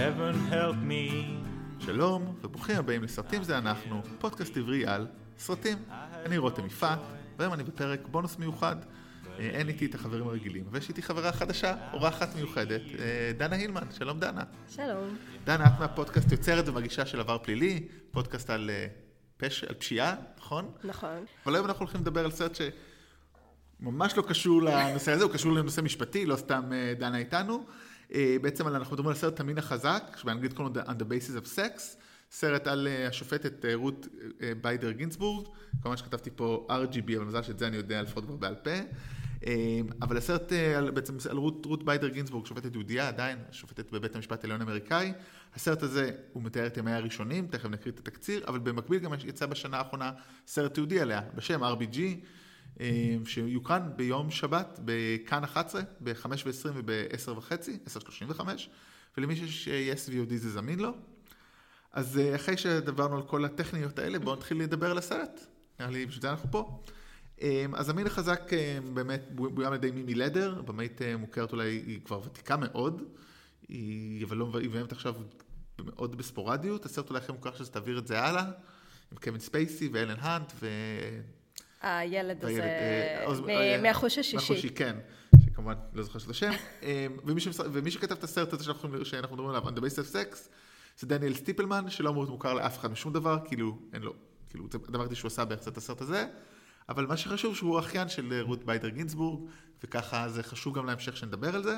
heaven help me. שלום, וברוכים הבאים לסרטים זה אנחנו, פודקאסט עברי על סרטים. אני רותם יפעת, והיום אני בפרק בונוס מיוחד. אה, אין איתי את החברים הרגילים, ויש איתי חברה חדשה, אורחת מיוחדת, אה, דנה הילמן. שלום דנה. שלום. דנה, את מהפודקאסט יוצרת ומגישה של עבר פלילי, פודקאסט על, אה, פש... על פשיעה, נכון? נכון. אבל היום אנחנו הולכים לדבר על סרט שממש לא קשור לנושא הזה, הוא קשור לנושא משפטי, לא סתם דנה איתנו. אה, בעצם אנחנו מדברים על סרט המין החזק, שבאנגלית קוראים לו On the Basis of Sex, סרט על אה, השופטת אה, רות ביידר גינסבורג, כמובן שכתבתי פה RGB, אבל מזל שאת זה אני יודע לפחות כבר בעל פה. אבל הסרט על, בעצם על רות, רות ביידר גינסבורג, שופטת יהודייה עדיין, שופטת בבית המשפט העליון האמריקאי. הסרט הזה, הוא מתאר את ימיה הראשונים, תכף נקריא את התקציר, אבל במקביל גם יצא בשנה האחרונה סרט יהודי עליה, בשם RBG, שיוקרן ביום שבת בכאן 11, ב-5 ו-20 וב-10 וחצי, 10.35, ולמי שיש אה, yes VOD זה זמין לו. אז אה, אחרי שדברנו על כל הטכניות האלה, בואו נתחיל לדבר על הסרט. נראה לי, בשביל זה אנחנו פה. אה, אז המין החזק אה, באמת בוים על ידי מימי לדר, במאית אה, מוכרת אולי, היא כבר ותיקה מאוד, היא, אבל לא, מביימת עכשיו מאוד בספורדיות. הסרט אולי הכי מוכר שזה תעביר את זה הלאה, עם קווין ספייסי והלן האנט. הילד הזה, אה, אה, מהחוש השישי. מהחושי, כן. שכמובן לא זוכר את השם. אה, ומי, שמס... ומי שכתב את הסרט הזה שאנחנו, שאנחנו מדברים עליו, On the Basis of Sex, זה דניאל סטיפלמן, שלא אמור להיות מוכר לאף אחד משום דבר, כאילו, אין לו, כאילו, זה הדבר היחידי שהוא עשה בערך את הסרט הזה. אבל מה שחשוב שהוא אחיין של רות ביידר גינסבורג, וככה זה חשוב גם להמשך שנדבר על זה.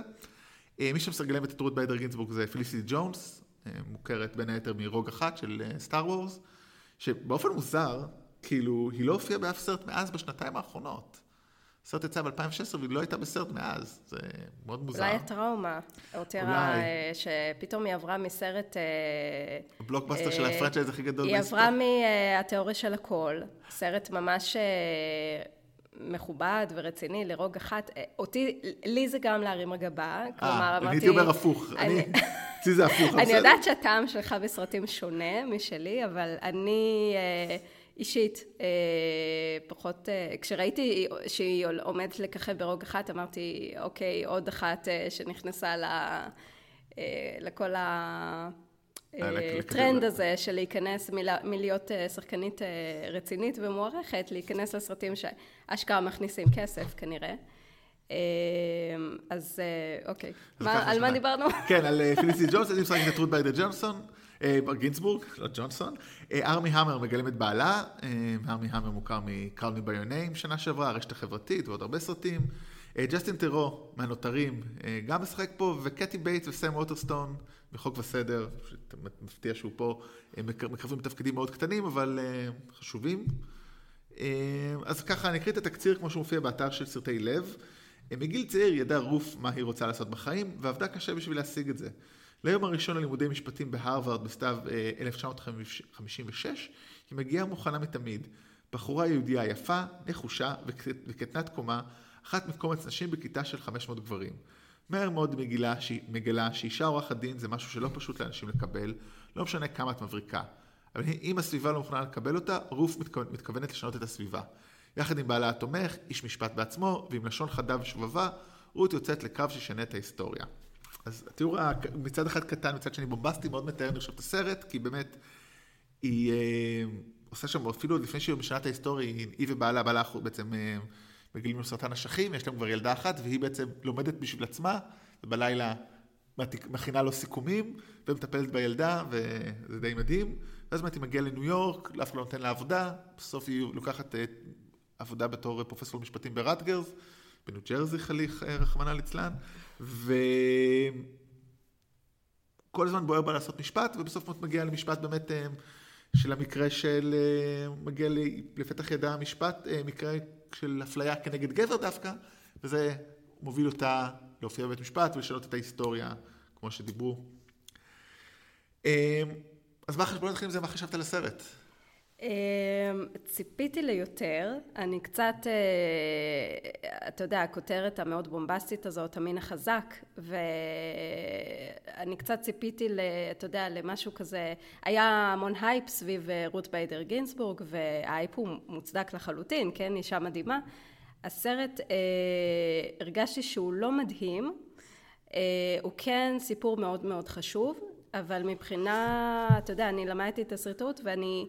מי שמגלמת את רות ביידר גינסבורג זה פליסיטי ג'ונס, מוכרת בין היתר מרוג אחת של סטאר וורס, שבאופן מוזר, כאילו, היא לא הופיעה באף סרט מאז בשנתיים האחרונות. הסרט יצא ב-2016 והיא לא הייתה בסרט מאז, זה מאוד מוזר. אולי הטראומה הותירה. אה, שפתאום היא עברה מסרט... אה, הבלוקבאסטר של אה, ה-franchise הכי גדול היא בהיסטוריה. עברה מהתיאוריה של הכל, סרט ממש מכובד ורציני לרוג אחת. אותי, לי זה גם להרים גבה, כלומר אמרתי... אני הייתי אומר הפוך. אני, אצלי זה הפוך. אני? יודעת שהטעם שלך בסרטים שונה משלי, אבל אני אישית אה, פחות, אה, כשראיתי שהיא עומדת לככב ברוג אחת, אמרתי, אוקיי, עוד אחת אה, שנכנסה ל, אה, לכל אה, לק- הטרנד לקדם. הזה של להיכנס מלה- מלהיות אה, שחקנית אה, רצינית ומוערכת, להיכנס לסרטים שאשכרה מכניסים כסף כנראה. אה, אז אה, אוקיי, מה- על מה. דיברנו? כן, על אה, פיליסי ג'ונס, אני משחק את רות ביידר ג'ונסון, אה, גינסבורג, לא ג'ונסון. אה, ארמי המר מגלם את בעלה, אה, ארמי המר מוכר Your Name שנה שעברה, הרשת החברתית ועוד הרבה סרטים. ג'סטין ת'רו מהנותרים גם משחק פה, וקטי בייטס וסם ווטרסטון מחוק וסדר, שמפתיע שהוא פה, מק- מקרבים בתפקידים מאוד קטנים, אבל חשובים. אז ככה, אני אקריא את התקציר כמו שהוא מופיע באתר של סרטי לב. מגיל צעיר ידעה רוף מה היא רוצה לעשות בחיים, ועבדה קשה בשביל להשיג את זה. ליום הראשון ללימודי משפטים בהרווארד בסתיו אה, 1956, היא מגיעה מוכנה מתמיד. בחורה יהודייה יפה, נחושה וקטנת קומה, אחת מקומץ נשים בכיתה של 500 גברים. מהר מאוד מגילה, מגלה שאישה עורכת דין זה משהו שלא פשוט לאנשים לקבל, לא משנה כמה את מבריקה. אבל אם הסביבה לא מוכנה לקבל אותה, רוף מתכוונת לשנות את הסביבה. יחד עם בעלה התומך, איש משפט בעצמו, ועם לשון חדה ושובבה, רות יוצאת לקרב שישנה את ההיסטוריה. אז התיאור ה- מצד אחד קטן, מצד שני בומבסטי, מאוד מתאר אני חושב את הסרט, כי באמת היא אה, עושה שם, אפילו לפני שהיא משנה את ההיסטוריה, היא, היא ובעלה, בעלה בעצם אה, מגלים סרטן אשכים, יש להם כבר ילדה אחת, והיא בעצם לומדת בשביל עצמה, ובלילה מכינה לו סיכומים, ומטפלת בילדה, וזה די מדהים. ואז באמת היא מגיעה לניו יורק, אף אחד לא נותן לה עבודה, בסוף היא לוקחת אה, עבודה בתור פרופסור למשפטים ברטגרס, בניו ג'רזי חליך, אה, רחמנא ליצלן, ו... כל הזמן בוער בה לעשות משפט, ובסוף את מגיעה למשפט באמת אה, של המקרה של, אה, מגיע לפתח ידה המשפט, מקרה של אפליה כנגד גבר דווקא, וזה מוביל אותה להופיע בבית משפט ולשנות את ההיסטוריה, כמו שדיברו. אז מה חשב, בוא נתחיל עם זה, מה חשבת על הסרט? אמ, ציפיתי ליותר, אני קצת, אה, אתה יודע, הכותרת המאוד בומבסטית הזאת, המין החזק, ואני קצת ציפיתי, אתה יודע, למשהו כזה, היה המון הייפ סביב אה, רות ביידר גינסבורג, וה-hype הוא מוצדק לחלוטין, כן, אישה מדהימה. הסרט, אה, הרגשתי שהוא לא מדהים, הוא כן סיפור מאוד מאוד חשוב, אבל מבחינה, אתה יודע, אני למדתי תסריטאות ואני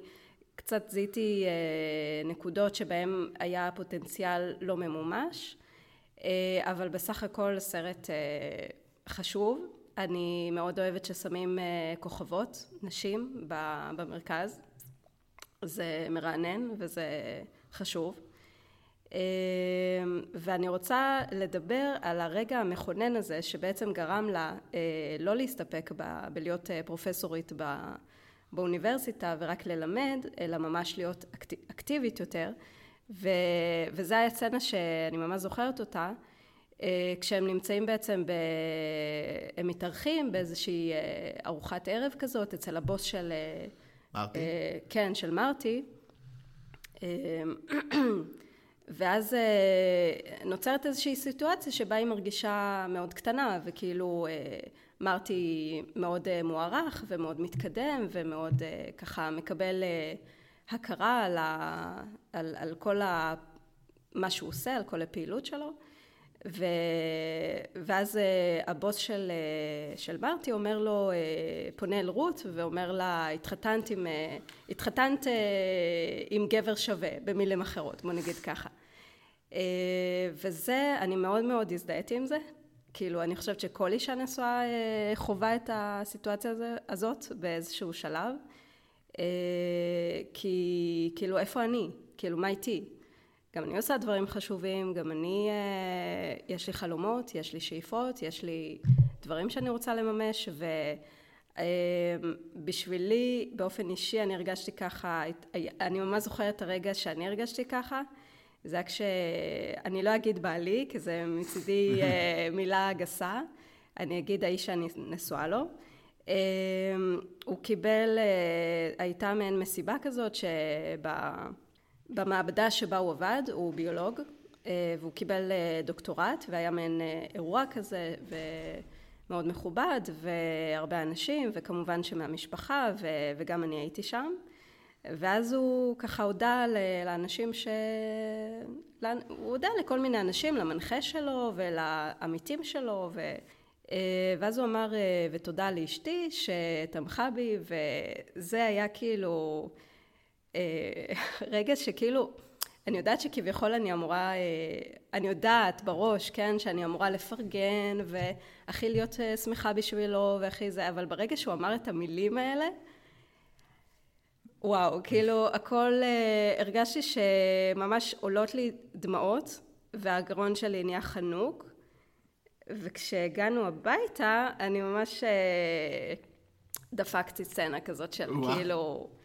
קצת זיהיתי אה, נקודות שבהן היה פוטנציאל לא ממומש, אה, אבל בסך הכל סרט אה, חשוב. אני מאוד אוהבת ששמים כוכבות, נשים, במרכז. זה מרענן וזה חשוב. ואני רוצה לדבר על הרגע המכונן הזה שבעצם גרם לה לא להסתפק ב, בלהיות פרופסורית באוניברסיטה ורק ללמד, אלא ממש להיות אקטיבית יותר. ו, וזו הייתה סצנה שאני ממש זוכרת אותה, אה, כשהם נמצאים בעצם, ב... הם מתארחים באיזושהי אה, ארוחת ערב כזאת אצל הבוס של... אה, מרטי? כן, של מרטי. ואז נוצרת איזושהי סיטואציה שבה היא מרגישה מאוד קטנה, וכאילו מרטי מאוד מוערך ומאוד מתקדם ומאוד ככה מקבל הכרה על, ה... על, על כל ה... מה שהוא עושה, על כל הפעילות שלו. ו... ואז אה, הבוס של, אה, של מרטי אומר לו, אה, פונה אל רות ואומר לה, התחתנת עם, התחתנת עם גבר שווה, במילים אחרות, בוא נגיד ככה. וזה, אני מאוד מאוד הזדהיתי עם זה. כאילו, אני חושבת שכל אישה נשואה חווה את הסיטואציה הזאת באיזשהו שלב. כי, כאילו, איפה אני? כאילו, מה איתי? גם אני עושה דברים חשובים, גם אני, אה, יש לי חלומות, יש לי שאיפות, יש לי דברים שאני רוצה לממש, ובשבילי, אה, באופן אישי, אני הרגשתי ככה, אני ממש זוכרת את הרגע שאני הרגשתי ככה, זה היה כש... אני לא אגיד בעלי, כי זה מצידי אה, מילה גסה, אני אגיד האיש שאני נשואה לו. הוא קיבל, הייתה מעין מסיבה כזאת שבה... במעבדה שבה הוא עבד, הוא ביולוג, אה, והוא קיבל אה, דוקטורט, והיה מעין אה, אירוע כזה, ומאוד מכובד, והרבה אנשים, וכמובן שמהמשפחה, וגם אני הייתי שם. ואז הוא ככה הודה לאנשים ש... הוא הודה לכל מיני אנשים, למנחה שלו ולעמיתים שלו, ו... ואז הוא אמר, ותודה לאשתי שתמכה בי, וזה היה כאילו... אה, רגע שכאילו, אני יודעת שכביכול אני אמורה, אה, אני יודעת בראש, כן, שאני אמורה לפרגן והכי להיות אה, שמחה בשבילו והכי זה, אבל ברגע שהוא אמר את המילים האלה, וואו, כאילו הכל, הרגשתי שממש עולות לי דמעות והגרון שלי נהיה חנוק וכשהגענו הביתה אני ממש דפקתי סצנה כזאת של וואו. כאילו אה,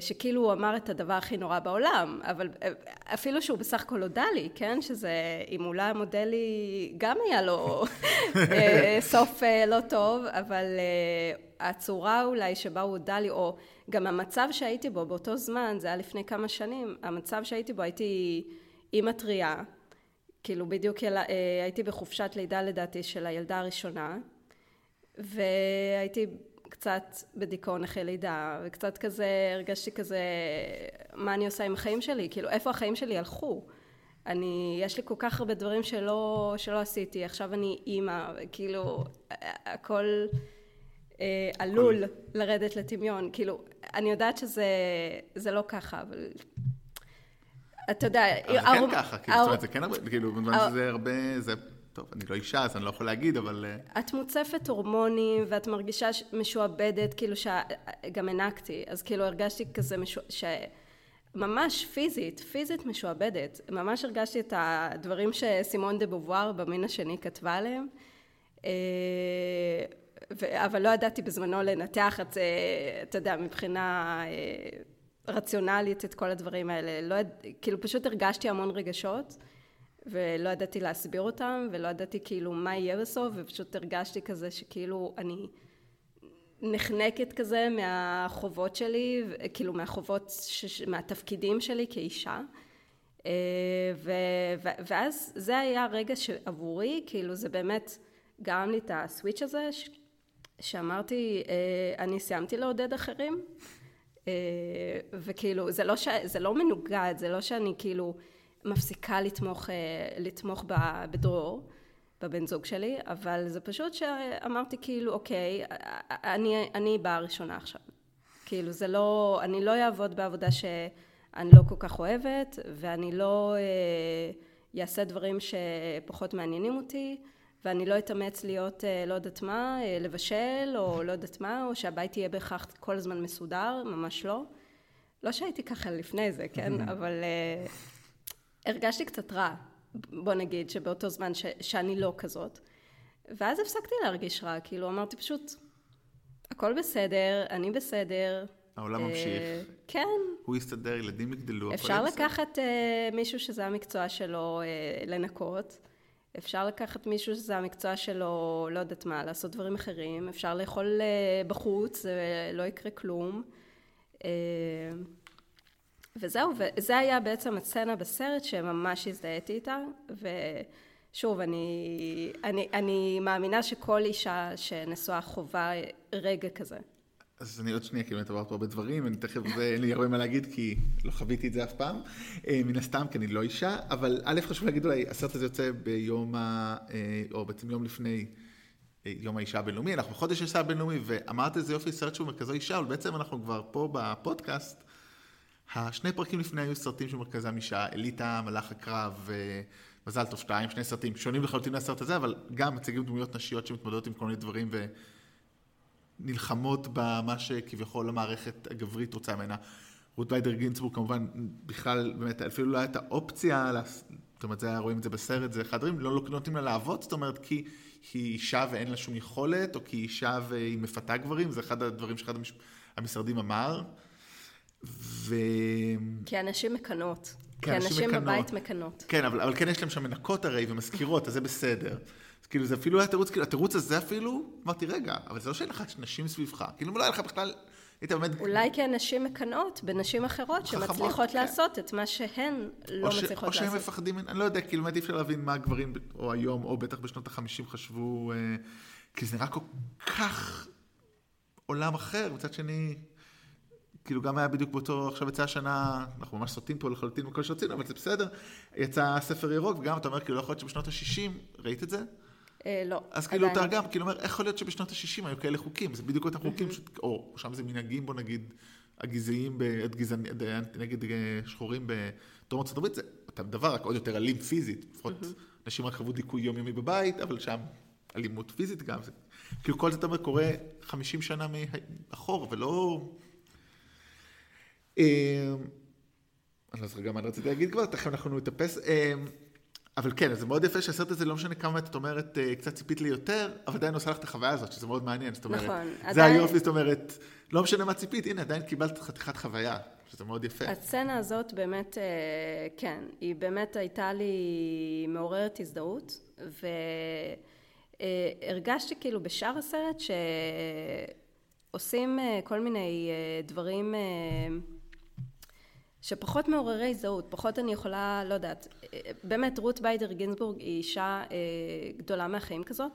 שכאילו הוא אמר את הדבר הכי נורא בעולם, אבל אה, אפילו שהוא בסך הכל הודה לי, כן? שזה, אם אולי המודלי גם היה לו אה, סוף לא טוב, אבל הצורה אולי שבה הוא הודה לי, או גם המצב שהייתי בו באותו זמן, זה היה לפני כמה שנים, המצב שהייתי בו, הייתי אימא טריה, כאילו בדיוק הייתי בחופשת לידה לדעתי של הילדה הראשונה, והייתי קצת בדיכאון אחרי לידה, וקצת כזה, הרגשתי כזה, מה אני עושה עם החיים שלי? כאילו, איפה החיים שלי הלכו? אני, יש לי כל כך הרבה דברים שלא, שלא עשיתי, עכשיו אני אימא, כאילו, הכל אה, עלול לרדת לטמיון, כאילו, אני יודעת שזה לא ככה, אבל... אתה יודע... זה כן ככה, כאילו, זאת אומרת, זה כן הרבה, כאילו, במובן שזה הרבה, זה טוב, אני לא אישה, אז אני לא יכול להגיד, אבל... אה, את מוצפת הורמונים, ואת מרגישה משועבדת, כאילו שגם הענקתי, אז כאילו הרגשתי כזה משוע... ש... ממש פיזית, פיזית משועבדת. ממש הרגשתי את הדברים שסימון דה בובואר במין השני כתבה עליהם. אה, ו... אבל לא ידעתי בזמנו לנתח את זה, אתה יודע, מבחינה אה, רציונלית את כל הדברים האלה. לא, כאילו פשוט הרגשתי המון רגשות. ולא ידעתי להסביר אותם, ולא ידעתי כאילו מה יהיה בסוף, ופשוט הרגשתי כזה שכאילו אני נחנקת כזה מהחובות שלי, כאילו מהחובות, ש... מהתפקידים שלי כאישה. אה, ו... ואז זה היה רגע שעבורי, כאילו זה באמת גרם לי את הסוויץ' הזה, ש... שאמרתי, אה, אני סיימתי לעודד אחרים, אה, וכאילו זה לא, ש... זה לא מנוגד, זה לא שאני כאילו... מפסיקה לתמוך, אה, לתמוך בדרור, בבן זוג שלי, אבל זה פשוט שאמרתי כאילו, אוקיי, אני, אני באה ראשונה עכשיו. כאילו, זה לא, אני לא אעבוד בעבודה שאני לא כל כך אוהבת, ואני לא אעשה אה, דברים שפחות מעניינים אותי, ואני לא אתאמץ להיות, אה, לא יודעת מה, אה, לבשל, או לא יודעת מה, או שהבית יהיה בהכרח כל הזמן מסודר, ממש לא. לא שהייתי ככה לפני זה, כן? אבל uh, הרגשתי קצת רע, בוא נגיד, שבאותו זמן ש, שאני לא כזאת. ואז הפסקתי להרגיש רע, כאילו אמרתי פשוט, הכל בסדר, אני בסדר. העולם uh, ממשיך. כן. הוא יסתדר, ילדים יגדלו. אפשר לקחת uh, מישהו שזה המקצוע שלו uh, לנקות. אפשר לקחת מישהו שזה המקצוע שלו, לא יודעת מה, לעשות דברים אחרים. אפשר לאכול uh, בחוץ, זה לא יקרה כלום. אה, וזהו, וזה היה בעצם הסצנה בסרט שממש הזדהיתי איתה, ושוב, אני, אני, אני מאמינה שכל אישה שנשואה חווה רגע כזה. אז אני עוד שנייה, כאילו, את עברת פה הרבה דברים, אני תכף, אין לי הרבה מה להגיד, כי לא חוויתי את זה אף פעם, אה, מן הסתם, כי אני לא אישה, אבל א', חשוב להגיד אולי, הסרט הזה יוצא ביום ה... אה, או בעצם יום לפני יום האישה הבינלאומי, אנחנו בחודש האישה הבינלאומי, ואמרת איזה יופי סרט שהוא מרכזו אישה, אבל בעצם אנחנו כבר פה בפודקאסט, השני פרקים לפני היו סרטים של מרכזם אישה, אליטה, מלאך הקרב, מזל טוב שתיים, שני סרטים שונים לחלוטין מהסרט הזה, אבל גם מציגים דמויות נשיות שמתמודדות עם כל מיני דברים ונלחמות במה שכביכול המערכת הגברית רוצה ממנה. רות ויידר גינצבורג כמובן בכלל, באמת, אפילו לא הייתה אופציה, זאת אומרת, זה, רואים את זה בסרט, זה אחד הדברים, לא, לא נותנים לה לעבוד, זאת אומרת, כי היא אישה ואין לה שום יכולת, או כי היא אישה והיא מפתה גברים, זה אחד הדברים שאחד המשרדים אמר. ו... כי הנשים מקנות. כי הנשים בבית מקנות. כן, אבל, אבל כן יש להם שם מנקות הרי ומזכירות, אז זה בסדר. אז כאילו זה אפילו היה תירוץ, כאילו התירוץ הזה אפילו, אמרתי רגע, אבל זה לא שאין לך נשים סביבך, כאילו לא היה לך בכלל היית באמת... אולי כי הנשים מקנאות בנשים אחרות שמצליחות כן. לעשות את מה שהן לא ש, מצליחות לעשות. או שהם מפחדים, אני לא יודע, כאילו באמת אי אפשר להבין מה הגברים, או היום, או בטח בשנות החמישים חשבו, אה, כי זה נראה כל כך עולם אחר, מצד שני... כאילו גם היה בדיוק באותו, עכשיו יצאה השנה, אנחנו ממש סוטים פה לחלוטין מכל שרצינו, אבל זה בסדר, יצא ספר ירוק, וגם אתה אומר, כאילו, לא יכול להיות שבשנות ה-60, ראית את זה? אה, לא. אז כאילו אתה גם, כאילו אומר, איך יכול להיות שבשנות ה-60 היו כאלה חוקים? זה בדיוק אותם חוקים, או שם זה מנהגים, בוא נגיד, הגזעיים, נגד אה, שחורים בדרום ארצות הברית, זה אותם דבר, רק עוד יותר אלים פיזית. לפחות אנשים רק חוו דיכוי יומיומי בבית, אבל שם אלימות פיזית גם. כאילו כל זה, אתה אומר, קורה 50 שנה מאחור, ולא... אה, אני לא זוכר גם מה אני רציתי להגיד כבר, תכף אנחנו נתאפס. אבל כן, זה מאוד יפה שהסרט הזה, לא משנה כמה את אומרת, אה, קצת ציפית לי יותר, אבל עדיין עושה לך את החוויה הזאת, שזה מאוד מעניין, זאת אומרת, נכון, זה עדיין... היופי, זאת אומרת, לא משנה מה ציפית, הנה, עדיין קיבלת חתיכת חוויה, שזה מאוד יפה. הסצנה הזאת באמת, אה, כן, היא באמת הייתה לי מעוררת הזדהות, והרגשתי כאילו בשאר הסרט שעושים אה, כל מיני דברים שפחות מעוררי הזדהות, פחות אני יכולה, לא יודעת, באמת רות ביידר גינזבורג היא אישה אה, גדולה מהחיים כזאת,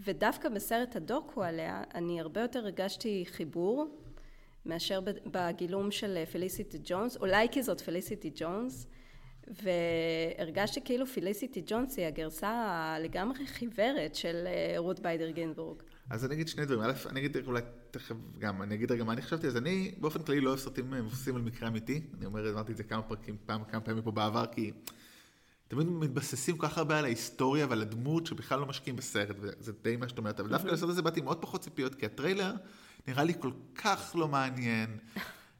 ודווקא בסרט הדוקו עליה אני הרבה יותר הרגשתי חיבור מאשר בגילום של פליסיטי ג'ונס, אולי כי זאת פליסיטי ג'ונס, והרגשתי כאילו פליסיטי ג'ונס היא הגרסה הלגמרי חיוורת של אה, רות ביידר גינזבורג. אז אני אגיד שני דברים. א', אני אגיד אולי תכף גם, אני אגיד רגע מה אני חשבתי. אז אני באופן כללי לא אוהב סרטים מבוססים על מקרה אמיתי. אני אומר, אמרתי את זה כמה פרקים, פעם, כמה פעמים פה בעבר, כי תמיד מתבססים כל כך הרבה על ההיסטוריה ועל הדמות שבכלל לא משקיעים בסרט, וזה די מה שאת אומרת. אבל דווקא לסרט הזה באתי עם עוד פחות ציפיות, כי הטריילר נראה לי כל כך לא מעניין,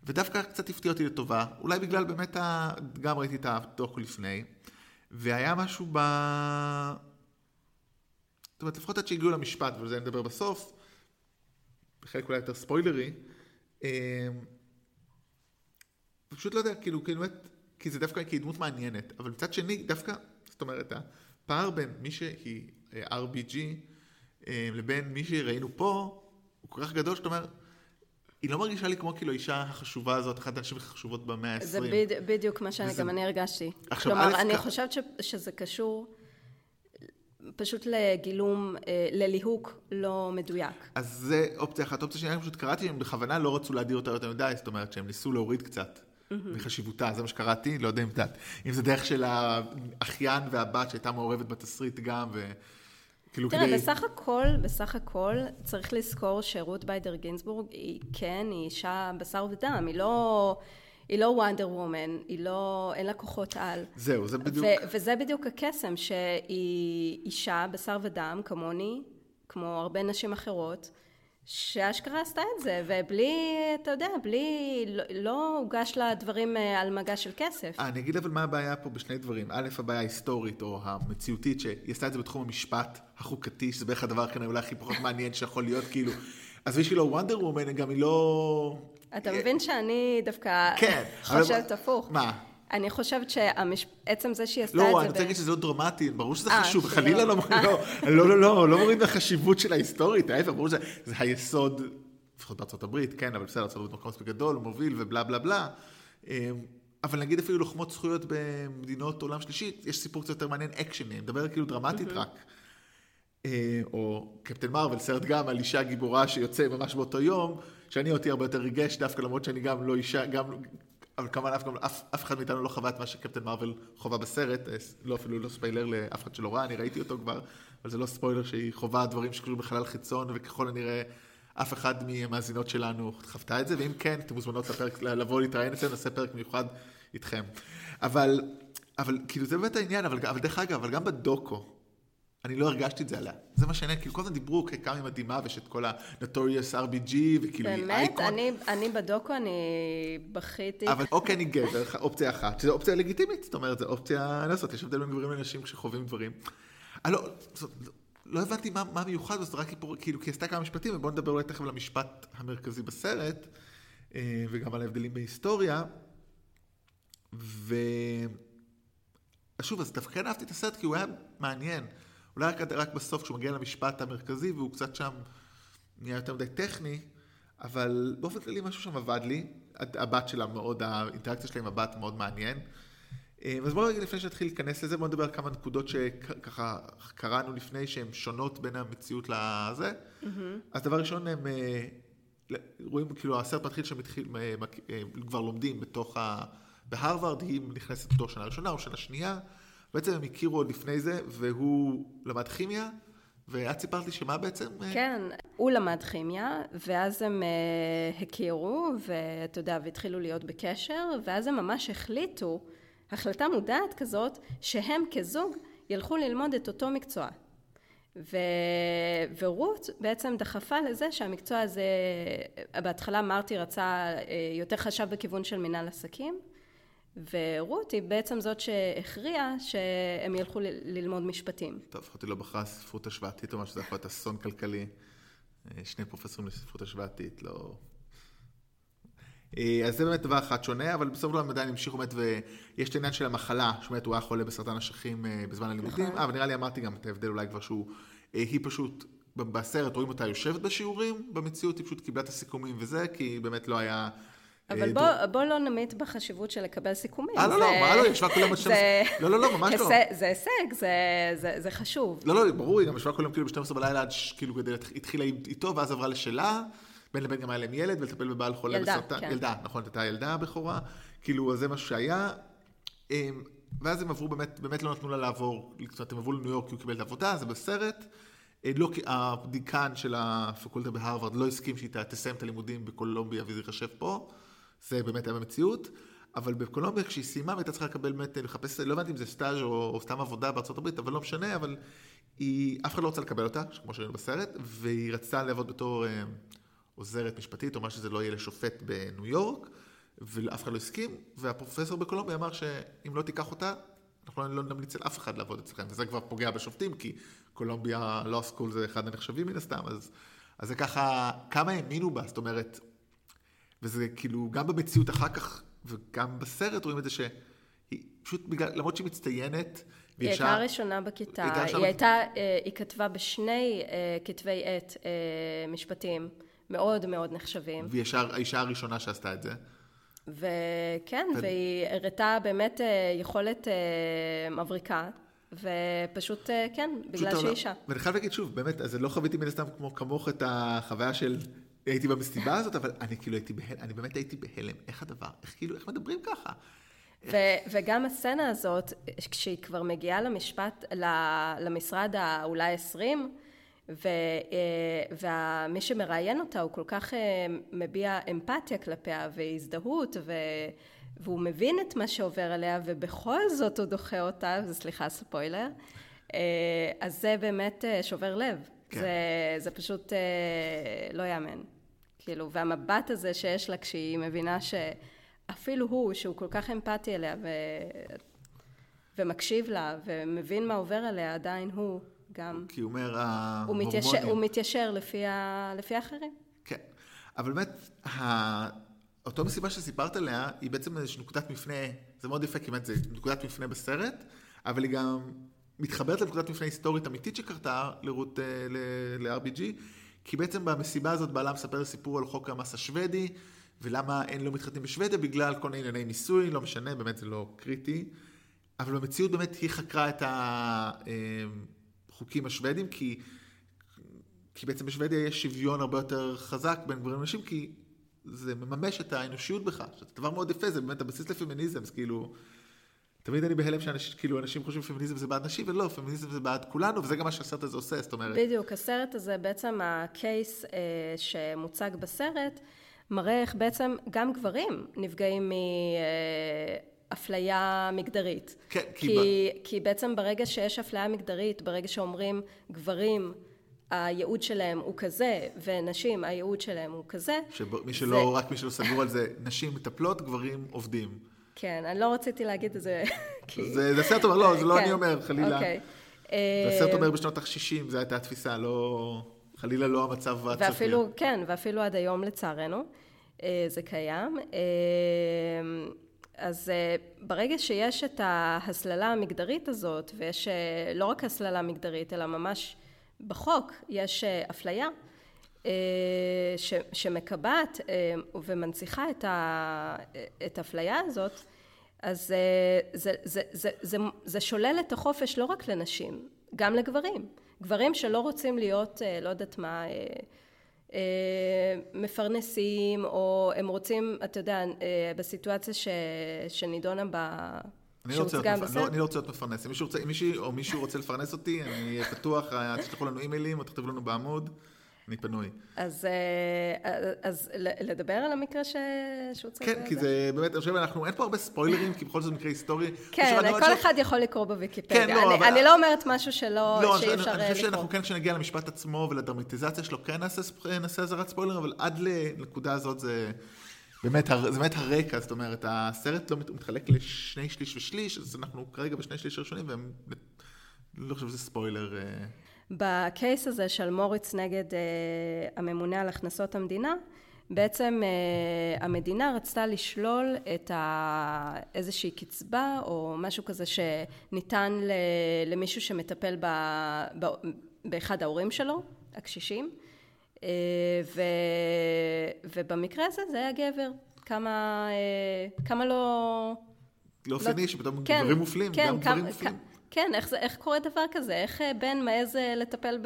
ודווקא קצת הפתיע אותי לטובה. אולי בגלל באמת, ה... גם ראיתי את הדוח לפני, והיה משהו ב... זאת אומרת, לפחות עד שהגיעו למשפט, ועל זה נדבר בסוף, בחלק אולי יותר ספוילרי, אה, פשוט לא יודע, כאילו, כאילו, כי זה דווקא כדמות מעניינת, אבל מצד שני, דווקא, זאת אומרת, הפער בין מי שהיא אה, RBG אה, לבין מי שראינו פה, הוא כל כך גדול, שאתה אומר, היא לא מרגישה לי כמו כאילו האישה החשובה הזאת, אחת הנשים החשובות במאה ה-20. זה בדיוק מה שאני, וזה... גם אני הרגשתי. עכשיו, כלומר, אני חושבת שזה קשור פשוט לגילום, אה, לליהוק לא מדויק. אז זה אופציה אחת. אופציה שנייה, פשוט קראתי שהם בכוונה לא רצו להדיר אותה יותר מדי, זאת אומרת שהם ניסו להוריד קצת מחשיבותה, זה מה שקראתי, לא יודע אם את יודעת. אם זה דרך של האחיין והבת שהייתה מעורבת בתסריט גם, ו... כאילו תראה, כדי... בסך הכל, בסך הכל, צריך לזכור שרות ביידר גינסבורג היא, כן, היא אישה בשר ודם, היא לא... היא לא וונדר וומן, היא לא, אין לה כוחות על. זהו, זה בדיוק... ו- וזה בדיוק הקסם, שהיא אישה, בשר ודם, כמוני, כמו הרבה נשים אחרות, שאשכרה עשתה את זה, ובלי, אתה יודע, בלי, לא, לא הוגש לה דברים אה, על מגע של כסף. אה, אני אגיד אבל מה הבעיה פה בשני דברים. א', הבעיה ההיסטורית או המציאותית, שהיא עשתה את זה בתחום המשפט החוקתי, שזה בערך הדבר כאן אולי הכי פחות מעניין שיכול להיות, כאילו. אז בשבילו וונדר וומן, גם היא לא... אתה מבין שאני דווקא כן. חושבת הפוך. מה? אני חושבת שעצם זה שהיא עשתה לא, את אני זה... רוצה להגיד שזה לא דרמטי, ברור שזה אה, חשוב. חלילה לא, אה. לא, לא, לא, לא, לא מוריד מהחשיבות של ההיסטורית, ההפך, ברור שזה זה היסוד, לפחות בארצות הברית, כן, אבל בסדר, ארצות הברית מקום מספיק גדול, מוביל ובלה בלה בלה. אמ, אבל נגיד אפילו לוחמות זכויות במדינות עולם שלישית, יש סיפור קצת יותר מעניין, אקשני, אני מדבר כאילו דרמטית רק. אה, או קפטן מרוויל, סרט גם על אישה גיבורה שיוצא ממש באותו יום, שאני אותי הרבה יותר ריגש דווקא, למרות שאני גם לא אישה, גם, אבל כמובן אף, גם- אף, אף אחד מאיתנו לא חווה את מה שקפטן מרוויל חווה בסרט, אה, לא אפילו לא ספיילר לאף אחד שלא ראה, אני ראיתי אותו כבר, אבל זה לא ספוילר שהיא חווה דברים שקשורים בחלל חיצון, וככל הנראה אף אחד מהמאזינות שלנו חוותה את זה, ואם כן, אתם מוזמנות לפרק, לבוא להתראיין אצלנו, נעשה פרק מיוחד איתכם. אבל, אבל כאילו זה באמת העניין, אבל, אבל דרך אגב, אבל גם בדוקו, אני לא הרגשתי את זה עליה. זה מה שעניין, כאילו כל הזמן דיברו כמה היא מדהימה, ויש את כל ה-Notorious RBG, וכאילו היא באמת? אייקון. אני, אני בדוקו, אני בכיתי. אבל אוקיי, אני גבר, אופציה אחת, שזו אופציה לגיטימית, זאת אומרת, זו אופציה לעשות, יש הבדל בין גברים לנשים כשחווים דברים. אני לא, זאת- לא הבנתי מה, מה מיוחד, זאת רק כאילו, כי היא עשתה כמה משפטים, ובואו נדבר אולי תכף על המשפט המרכזי בסרט, אה, וגם על ההבדלים בהיסטוריה. ו... שוב, אז דווקא כן אהבתי את הסרט, כי הוא היה מעניין. אולי רק, רק בסוף, כשהוא מגיע למשפט המרכזי, והוא קצת שם נהיה יותר מדי טכני, אבל באופן כללי משהו שם עבד לי. הבת שלה מאוד, האינטראקציה שלה עם הבת מאוד מעניין. אה, אז בואו רגע לפני שנתחיל להיכנס לזה, בואו נדבר על כמה נקודות שככה קראנו לפני, שהן שונות בין המציאות לזה. אז דבר ראשון, הם אה, רואים, כאילו, הסרט מתחיל שהם התחיל, מק- אה, כבר לומדים בתוך ה... בהרווארד, היא נכנסת בתור שנה ראשונה או שנה שנייה. בעצם הם הכירו עוד לפני זה, והוא למד כימיה, ואת סיפרת לי שמה בעצם? אה, כן, הוא למד כימיה, ואז הם uh, הכירו, ואתה יודע, והתחילו להיות בקשר, ואז הם ממש החליטו, החלטה מודעת כזאת, שהם כזוג ילכו ללמוד את אותו מקצוע. ו... ורות בעצם דחפה לזה שהמקצוע הזה, בהתחלה מרטי רצה, אה, יותר חשב בכיוון של מנהל עסקים, ורות היא בעצם זאת שהכריעה שהם ילכו ללמוד משפטים. טוב, לפחות היא לא בחרה ספרות השוואתית, או משהו, זה יכול להיות אסון כלכלי. אה, שני פרופסורים לספרות השוואתית, לא... אה, אז זה באמת דבר אחד שונה, אבל בסוף לא הם עדיין המשיכו באמת, ויש את העניין של המחלה, שבאמת הוא היה חולה בסרטן אשכים אה, בזמן הלימודים, נכון. אה, אבל נראה לי אמרתי גם את ההבדל אולי כבר שהוא, היא פשוט, בסרט רואים אותה יושבת בשיעורים, במציאות היא פשוט קיבלה את הסיכומים וזה, כי באמת לא היה... אבל בוא, בוא לא נמעיט בחשיבות של לקבל סיכומים. אה, לא, לא, מה לא, ישבה כל יום עד זה- 12 לא, לא, לא, ממש לא. זה הישג, זה, חשוב. לא, לא, ברור, היא גם ישבה יום כאילו ב-12 בלילה עד כאילו התחילה איתו ואז עברה לשלה, בין לבין גם היה להם ילד ולטפל בבעל חולה ילדה, בסרטן. כן. ילדה, נכון, הייתה ילדה הבכורה, כאילו זה משהו שהיה. אמ, ואז הם עברו באמת, באמת לא נתנו לה לעבור, זאת הם עברו לניו יורק כי הוא קיבל את העבודה, זה בסרט. אה, לא, הדיקן של הפקולטה בהרווארד לא הסכים שהיא תסיים את הלימודים בקולומביה וזה ייחשב פה, זה באמת היה במציאות. אבל בקולומביה כשהיא סיימה והייתה צריכה לקבל באמת, לחפש, לא הבנתי אם זה סטאז' או, או סתם עבודה הברית, אבל לא משנה, אבל היא, אף אחד לא רצה לקבל אותה, כמו שראינו בסרט, והיא רצתה לעבוד בתור אה, עוזרת משפטית, או מה שזה לא יהיה לשופט בניו יורק, ואף אחד לא הסכים, והפרופסור בקולומביה אמר שאם לא תיקח אותה, אנחנו לא נמליץ על אף אחד לעבוד אצלכם, וזה כבר פוגע בשופטים, כי קולומביה לא סקול זה אחד הנחשבים מן הסתם, אז, אז זה ככה, כמה האמינו בה, זאת אומרת, וזה כאילו, גם במציאות אחר כך, וגם בסרט רואים את זה שהיא פשוט בגלל, למרות שהיא מצטיינת, היא הייתה הראשונה בכיתה, היא הראשונה הייתה, אה, היא כתבה בשני אה, כתבי עת אה, משפטיים מאוד מאוד נחשבים, והיא האישה הראשונה שעשתה את זה. וכן, ו- והיא הראתה באמת יכולת מבריקה, ופשוט, כן, בגלל שהיא אישה. ואני חייב להגיד שוב, באמת, אז לא חוויתי מן הסתם כמו כמוך את החוויה של הייתי במסיבה הזאת, אבל אני כאילו הייתי בהלם, אני באמת הייתי בהלם. איך הדבר, איך כאילו, איך מדברים ככה? ו- וגם הסצנה הזאת, כשהיא כבר מגיעה למשפט, למשרד האולי עשרים, ומי שמראיין אותה הוא כל כך אה, מביע אמפתיה כלפיה והזדהות ו... והוא מבין את מה שעובר עליה ובכל זאת הוא דוחה אותה, וסליחה ספוילר, אה, אז זה באמת אה, שובר לב. כן. זה, זה פשוט לא יאמן. כאילו, והמבט הזה שיש לה כשהיא מבינה שאפילו הוא, שהוא כל כך אמפתי אליה ו... ומקשיב לה ומבין מה עובר עליה, עדיין הוא גם... כי הוא אומר ההורמונים... הוא מתיישר, הוא מתיישר לפי, ה... לפי האחרים. כן, אבל באמת, ה... אותו מסיבה שסיפרת עליה, היא בעצם איזושהי נקודת מפנה, זה מאוד יפה, כי באמת זה נקודת מפנה בסרט, אבל היא גם מתחברת לנקודת מפנה היסטורית אמיתית שקרתה לרות, אה, ל-RBG, כי בעצם במסיבה הזאת בעלה מספר סיפור על חוק המס השוודי, ולמה אין לא מתחתנים בשוודיה, בגלל כל מיני ענייני מיסוי, לא משנה, באמת זה לא קריטי. אבל במציאות באמת היא חקרה את החוקים השוודים, כי, כי בעצם בשוודיה יש שוויון הרבה יותר חזק בין גברים לנשים, כי זה מממש את האנושיות בך. זה דבר מאוד יפה, זה באמת הבסיס לפמיניזם, זה כאילו... תמיד אני בהלם שאנשים, כאילו, אנשים חושבים פמיניזם זה בעד נשים, ולא, פמיניזם זה בעד כולנו, וזה גם מה שהסרט הזה עושה, זאת אומרת. בדיוק, הסרט הזה, בעצם הקייס אה, שמוצג בסרט, מראה איך בעצם גם גברים נפגעים מאפליה מגדרית. כן, כי... כי, ב... כי בעצם ברגע שיש אפליה מגדרית, ברגע שאומרים גברים, הייעוד שלהם הוא כזה, ונשים, הייעוד שלהם הוא כזה. שמי שלא, זה... רק מי שלא סגור על זה, נשים מטפלות, גברים עובדים. כן, אני לא רציתי להגיד את זה. זה, זה סרט אומר, לא, זה לא כן, אני אומר, חלילה. אוקיי. זה סרט אומר בשנות ה-60, זו הייתה התפיסה, לא... חלילה לא המצב הצפוי. ואפילו, כן, ואפילו עד היום לצערנו, אה, זה קיים. אה, אז אה, ברגע שיש את ההסללה המגדרית הזאת, ויש לא רק הסללה מגדרית, אלא ממש בחוק יש אפליה, ש, שמקבעת ומנציחה את האפליה הזאת, אז זה, זה, זה, זה, זה, זה שולל את החופש לא רק לנשים, גם לגברים. גברים שלא רוצים להיות, לא יודעת מה, מפרנסים, או הם רוצים, אתה יודע, בסיטואציה ש, שנידונה ב... אני לא, רוצה להיות, לא, אני לא רוצה להיות מפרנס. אם מישהו, רוצה, אם מישהו או מישהו רוצה לפרנס אותי, אני פתוח, תשלחו לנו אימיילים או תכתבו לנו בעמוד. אני פנוי. אז, אה, אז לדבר על המקרה ש... שהוא צריך... כן, כי זה באמת, אני חושב, אנחנו, אין פה הרבה ספוילרים, כי בכל זאת מקרה היסטורי. כן, כל אחד יכול לקרוא בוויקיפדיה. כן, לא, אני, אני לא אומרת משהו שלא, לא, שאי אפשר לקרוא. אני חושב שאנחנו כן, כשנגיע למשפט עצמו ולדרמטיזציה שלו, כן נעשה אזהרת ספוילר, אבל עד לנקודה הזאת זה... באמת, זה באמת הרקע, זאת אומרת, הסרט לא מתחלק לשני שליש ושליש, אז אנחנו כרגע בשני שליש הראשונים, והם... לא חושב שזה ספוילר. אה, בקייס הזה של מוריץ נגד uh, הממונה על הכנסות המדינה, בעצם uh, המדינה רצתה לשלול את ה... איזושהי קצבה או משהו כזה שניתן ל... למישהו שמטפל ב... ב... באחד ההורים שלו, הקשישים, uh, ו... ובמקרה הזה זה היה גבר. כמה, uh, כמה לא... לא אופייני, לא... שפתאום כן, גברים מופלים, כן, גם כמה, גברים מופלים. כן, איך, זה, איך קורה דבר כזה? איך אה, בן מעז אה, לטפל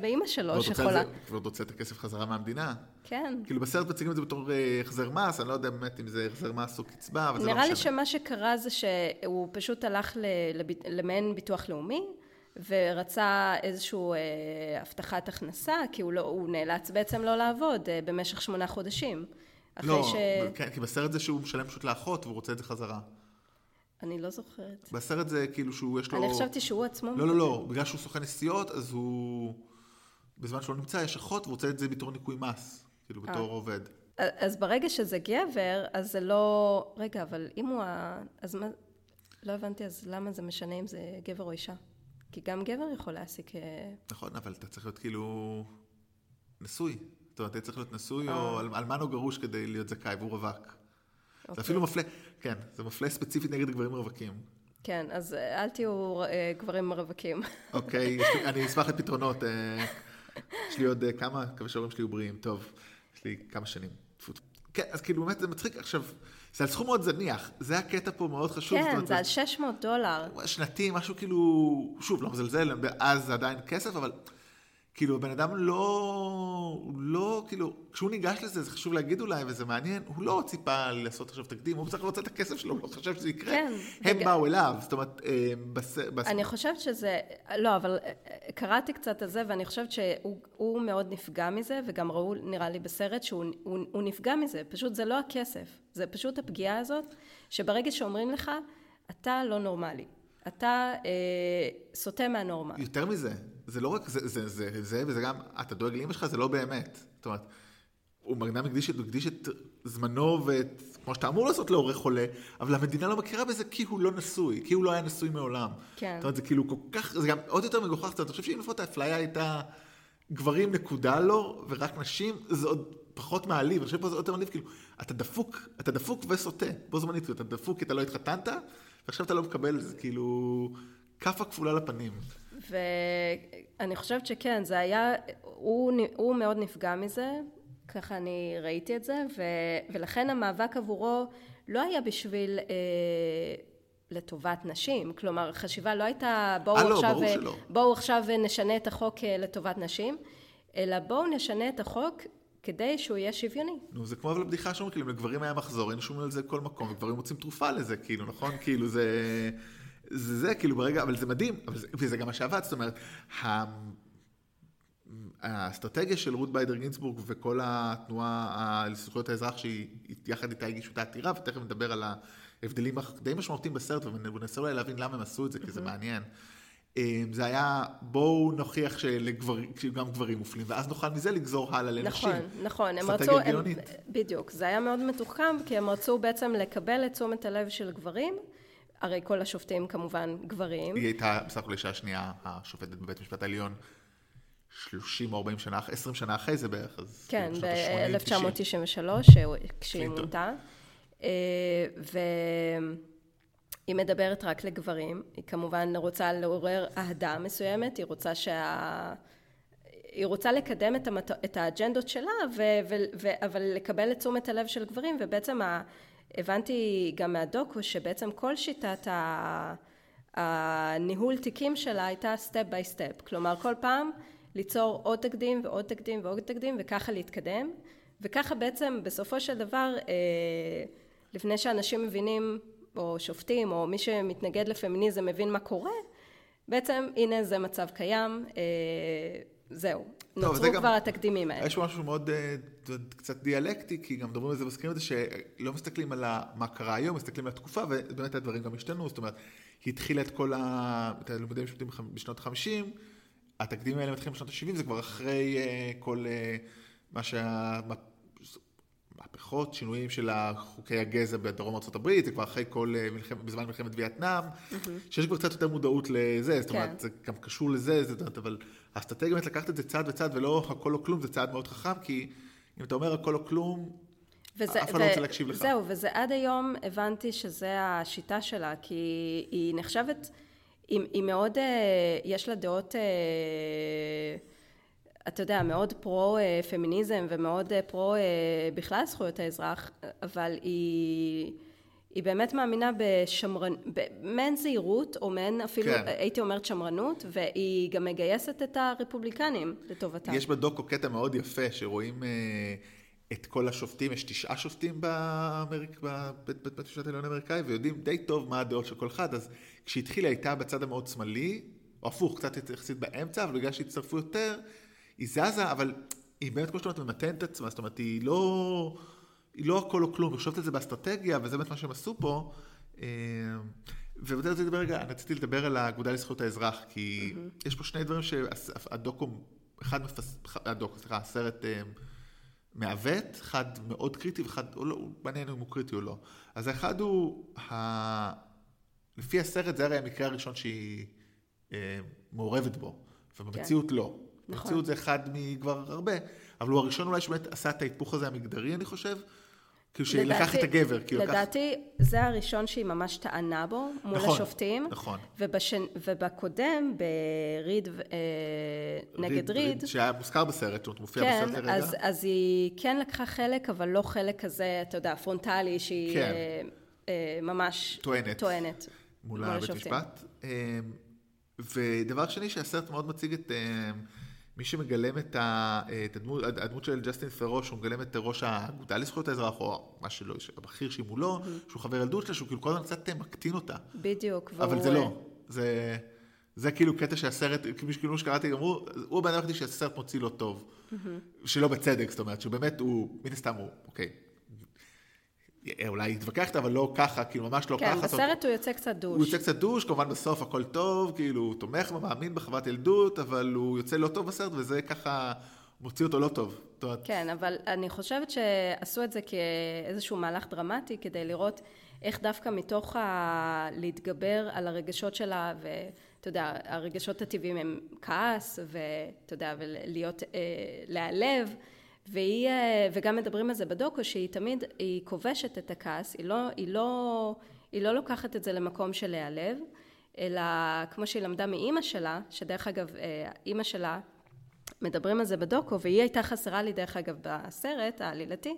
באימא שלו שחולה? ועוד רוצה את הכסף חזרה מהמדינה. כן. כאילו בסרט מציגים את זה בתור אה, החזר מס, אני לא יודע באמת אם זה החזר מס או קצבה, אבל זה לא משנה. נראה לי שמה שקרה זה שהוא פשוט הלך למעין ביטוח לאומי, ורצה איזושהי אה, הבטחת הכנסה, כי הוא, לא, הוא נאלץ בעצם לא לעבוד אה, במשך שמונה חודשים. לא, ש... כן, כי בסרט זה שהוא משלם פשוט לאחות והוא רוצה את זה חזרה. אני לא זוכרת. בסרט זה כאילו שהוא, יש לו... אני חשבתי שהוא עצמו... לא, לא, לא. בגלל שהוא סוכן נסיעות, אז הוא... בזמן שהוא לא נמצא, יש אחות, והוא רוצה את זה בתור ניקוי מס. כאילו, בתור אה. עובד. אז ברגע שזה גבר, אז זה לא... רגע, אבל אם הוא ה... אז מה... לא הבנתי, אז למה זה משנה אם זה גבר או אישה? כי גם גבר יכול להעסיק... אה, נכון, אבל אתה צריך להיות כאילו... נשוי. זאת אומרת, אתה צריך להיות נשוי או אה. אלמן או גרוש כדי להיות זכאי, והוא רווק. Okay. זה אפילו אוקיי. מפלה, כן, זה מפלה ספציפית נגד גברים רווקים. כן, אז אה, אל תהיו אה, גברים רווקים. אוקיי, okay, אני אשמח לפתרונות. אה, יש לי עוד כמה, מקווה שההורים שלי יהיו בריאים. טוב, יש לי כמה שנים. כן, אז כאילו באמת זה מצחיק. עכשיו, זה על סכום מאוד זניח, זה הקטע פה מאוד חשוב. כן, אומרת, זה על 600 דולר. שנתי, משהו כאילו, שוב, לא מזלזל, אז זה עדיין כסף, אבל כאילו הבן אדם לא... לא, כאילו, כשהוא ניגש לזה, זה חשוב להגיד אולי, וזה מעניין, הוא לא ציפה לעשות עכשיו תקדים, הוא צריך רוצה את הכסף שלו, הוא לא חשב שזה יקרה. כן, הם וג- באו אליו, זאת אומרת, אה, בס... בס... אני חושבת שזה, לא, אבל אה, קראתי קצת על זה, ואני חושבת שהוא הוא מאוד נפגע מזה, וגם ראו, נראה לי בסרט, שהוא הוא, הוא נפגע מזה. פשוט זה לא הכסף, זה פשוט הפגיעה הזאת, שברגע שאומרים לך, אתה לא נורמלי, אתה אה, סוטה מהנורמה. יותר מזה, זה לא רק זה, זה, זה, זה, וזה גם, אתה דואג לאמא שלך, זה לא באמת. זאת אומרת, הוא אדם הקדיש, הקדיש את זמנו ואת, כמו שאתה אמור לעשות להורה חולה, אבל המדינה לא מכירה בזה כי הוא לא נשוי, כי הוא לא היה נשוי מעולם. כן. זאת אומרת, זה כאילו כל כך, זה גם עוד יותר מגוחך, זאת אומרת, אני חושב שאם לפחות האפליה הייתה גברים נקודה לא, ורק נשים, זה עוד פחות מעליב. אני חושב פה זה עוד יותר מעליב, כאילו, אתה דפוק, אתה דפוק וסוטה, בו זמנית, אתה דפוק כי אתה לא התחתנת, ועכשיו אתה לא מקבל, זה כאילו, כאפה כפולה לפנים. ואני חושבת שכן, זה היה, הוא, הוא מאוד נפגע מזה, ככה אני ראיתי את זה, ו, ולכן המאבק עבורו לא היה בשביל אה, לטובת נשים, כלומר החשיבה לא הייתה בואו אה, לא, עכשיו, ברור שלא. בואו עכשיו נשנה את החוק אה, לטובת נשים, אלא בואו נשנה את החוק כדי שהוא יהיה שוויוני. נו, זה כמו אבל הבדיחה שאומרים, כאילו, אם לגברים היה מחזור, היינו שומעים על זה בכל מקום, וגברים מוצאים תרופה לזה, כאילו, נכון? כאילו, זה... זה זה, כאילו, ברגע, אבל זה מדהים, אבל זה, וזה גם מה שעבד, זאת אומרת, ה... האסטרטגיה של רות ביידר גינצבורג וכל התנועה לזכויות האזרח שהיא יחד איתה הגישו את העתירה, ותכף נדבר על ההבדלים די משמעותיים בסרט, וננסה אולי להבין למה הם עשו את זה, כי זה מעניין. זה היה, בואו נוכיח שגם גברים מופלים, ואז נוכל מזה לגזור הלאה לנשים. נכון, נכון. הם רצו, הם. בדיוק, זה היה מאוד מתוחכם, כי הם רצו בעצם לקבל את תשומת הלב של גברים, הרי כל השופטים כמובן גברים. היא הייתה בסך הכל אישה שנייה, השופטת בבית המשפט העליון, 30 או 40 שנה, 20 שנה אחרי זה בערך, אז... כן, בשנות ה-80, 90. ב-1993, כשהיא. מונתה. אה, והיא מדברת רק לגברים, היא כמובן רוצה לעורר אהדה מסוימת, היא רוצה שה... היא רוצה לקדם את, המת... את האג'נדות שלה, ו... ו... ו... אבל לקבל את תשומת הלב של גברים, ובעצם ה... הבנתי גם מהדוקו שבעצם כל שיטת. הניהול תיקים שלה הייתה step by step, כלומר כל פעם ליצור עוד תקדים ועוד תקדים ועוד תקדים וככה להתקדם, וככה בעצם בסופו של דבר אה, לפני שאנשים מבינים או שופטים או מי שמתנגד לפמיניזם מבין מה קורה, בעצם הנה זה מצב קיים, אה, זהו, נוצרו כבר התקדימים האלה. יש משהו מאוד אה, קצת דיאלקטי, כי גם מדברים על זה, מזכירים את זה, שלא מסתכלים על מה קרה היום, מסתכלים על התקופה, ובאמת הדברים גם השתנו, זאת אומרת, היא התחילה את כל ה... את הלימודי משפטים בח- בשנות ה-50, התקדימים האלה מתחילים בשנות ה-70, זה כבר אחרי אה, כל אה, מה שה... מהפכות, שינויים של חוקי הגזע בדרום ארה"ב, זה כבר אחרי כל, מלחמת, בזמן מלחמת וייטנאם, שיש כבר קצת יותר מודעות לזה, זאת אומרת, כן. זה גם קשור לזה, זאת אומרת, אבל האסטרטגיה באמת לקחת את זה צעד וצעד, ולא הכל או כלום, זה צעד מאוד חכם, כי אם אתה אומר הכל או כלום, וזה, אף אחד לא רוצה להקשיב לך. זהו, וזה עד היום הבנתי שזה השיטה שלה, כי היא נחשבת, היא, היא מאוד, אה, יש לה דעות, אה, אתה יודע, מאוד פרו-פמיניזם ומאוד אה, פרו בכלל זכויות האזרח, אבל היא... היא באמת מאמינה בשמרן... במעין זהירות, או מעין אפילו, כן. הייתי אומרת שמרנות, והיא גם מגייסת את הרפובליקנים לטובתה. יש בדוקו קטע מאוד יפה, שרואים אה, את כל השופטים, יש תשעה שופטים באמריק, בבית בית המשפט העליון האמריקאי, ויודעים די טוב מה הדעות של כל אחד, אז כשהתחילה הייתה בצד המאוד שמאלי, או הפוך, קצת יחסית באמצע, אבל בגלל שהצטרפו יותר, היא זזה, אבל היא באמת, כמו שאתה אומרת, ממתנת את עצמה, זאת אומרת, היא לא, היא לא הכל או כלום, היא חושבת על זה באסטרטגיה, וזה באמת מה שהם עשו פה. אה, ובזה רציתי לדבר רגע, אני רציתי לדבר על האגודה לזכויות האזרח, כי יש פה שני דברים שהדוקו, אחד מפס... הדוקו, סליחה, הסרט אה, מעוות, אחד מאוד קריטי ואחד, או לא, מעניין אם הוא קריטי או לא. אז האחד הוא, ה... לפי הסרט זה הרי המקרה הראשון שהיא אה, מעורבת בו, ובמציאות לא. נכון. במציאות זה אחד מכבר הרבה, אבל הוא הראשון אולי שבאמת עשה את ההיפוך הזה המגדרי, אני חושב. כאילו שלקח את הגבר, כאילו לקח... לדעתי, זה הראשון שהיא ממש טענה בו מול נכון, השופטים. נכון. ובשן, ובקודם, בריד אה, נגד ריד, שהיה מוזכר בסרט, הוא מופיע כן, בסרט כרגע. אז, אז היא כן לקחה חלק, אבל לא חלק כזה, אתה יודע, פרונטלי, שהיא כן. אה, אה, ממש טוענת. טוענת מול הבית השופטים. משפט. אמ, ודבר שני, שהסרט מאוד מציג את אמ, מי שמגלם את, ה, את הדמות, הדמות של ג'סטין ת'רו, שהוא מגלם את ראש האגודה לזכויות האזרח, או מה שלא, הבכיר שהיא מולו, mm-hmm. שהוא חבר ילדות שלה, שהוא כאילו כל הזמן קצת מקטין אותה. בדיוק. אבל והוא... זה לא. זה, זה כאילו קטע שהסרט, כאילו שקראתי, אמרו, הוא הבן אדם שהסרט מוציא לו טוב. Mm-hmm. שלא בצדק, זאת אומרת, שהוא באמת, הוא, מן הסתם הוא, אוקיי, אולי התווכחת, אבל לא ככה, כאילו ממש לא כן, ככה. כן, בסרט הוא יוצא קצת דוש. הוא יוצא קצת דוש, כמובן בסוף הכל טוב, כאילו הוא תומך ומאמין בחוות ילדות, אבל הוא יוצא לא טוב בסרט, וזה ככה מוציא אותו לא טוב. כן, אבל אני חושבת שעשו את זה כאיזשהו מהלך דרמטי, כדי לראות איך דווקא מתוך ה... להתגבר על הרגשות שלה, ואתה יודע, הרגשות הטבעיים הם כעס, ואתה יודע, ולהיות, אה, להיעלב. והיא, אה, וגם מדברים על זה בדוקו, שהיא תמיד, היא כובשת את הכעס, היא לא, היא לא, היא לא לוקחת את זה למקום של להיעלב, אלא כמו שהיא למדה מאימא שלה, שדרך אגב, אה, אימא שלה, מדברים על זה בדוקו, והיא הייתה חסרה לי דרך אגב בסרט העלילתי,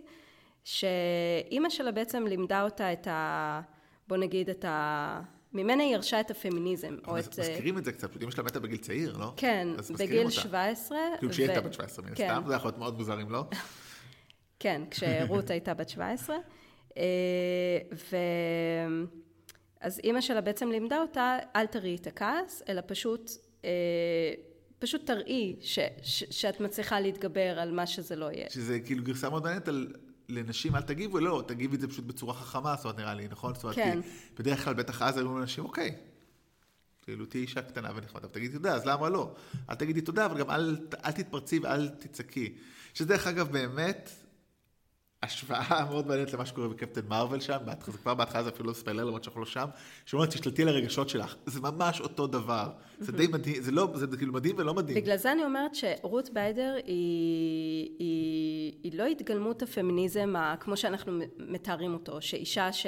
שאימא שלה בעצם לימדה אותה את ה... בוא נגיד את ה... ממנה היא ירשה את הפמיניזם. אבל את... מזכירים את זה קצת, אמא שלה מתה בגיל צעיר, לא? כן, בגיל 17. כאילו כשהיא הייתה בת 17 מן הסתם, זה יכול להיות מאוד מוזר אם לא? כן, כשרות הייתה בת 17. אה, ו... אז אימא שלה בעצם לימדה אותה, אל תראי את הכעס, אלא פשוט, אה, פשוט תראי ש, ש, שאת מצליחה להתגבר על מה שזה לא יהיה. שזה כאילו גרסה מאוד מעניינת על לנשים אל תגיבו, לא, תגיבי את זה פשוט בצורה חכמה, זאת אומרת, נראה לי, נכון? זאת אומרת, כן. בדרך כלל, בטח אז היו לנשים, אוקיי, כאילו, תהיי אישה קטנה ונחמדה, ותגידי תודה, אז למה לא? אל תגידי תודה, אבל גם אל, אל תתפרצי ואל תצעקי. שדרך אגב, באמת, השוואה מאוד מעניינת למה שקורה בקפטן מרוויל שם, זה כבר בהתחלה זה אפילו לא ספיילר למרות שאנחנו לא שם, שאומרת תשלטי על הרגשות שלך, זה ממש אותו דבר, זה די מדהים, זה לא, זה כאילו מדהים ולא מדהים. בגלל זה אני אומרת שרות ביידר היא, היא, היא לא התגלמות הפמיניזם כמו שאנחנו מתארים אותו, שאישה ש...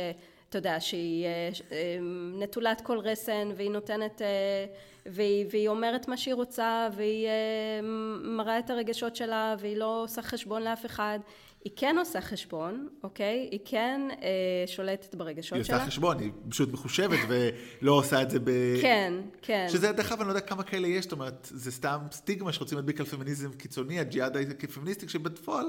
אתה יודע, שהיא אה, אה, נטולת כל רסן והיא נותנת, אה, והיא, והיא אומרת מה שהיא רוצה והיא מראה את הרגשות שלה והיא לא עושה חשבון לאף אחד. היא כן עושה חשבון, אוקיי? היא כן אה, שולטת ברגשות שלה. היא עושה חשבון, היא פשוט מחושבת ולא עושה את זה ב... כן, כן. שזה דרך אגב, אני לא יודע כמה כאלה יש, זאת אומרת, זה סתם סטיגמה שרוצים להדביק על פמיניזם קיצוני, הג'יהאד כפמיניסטי, כשבפועל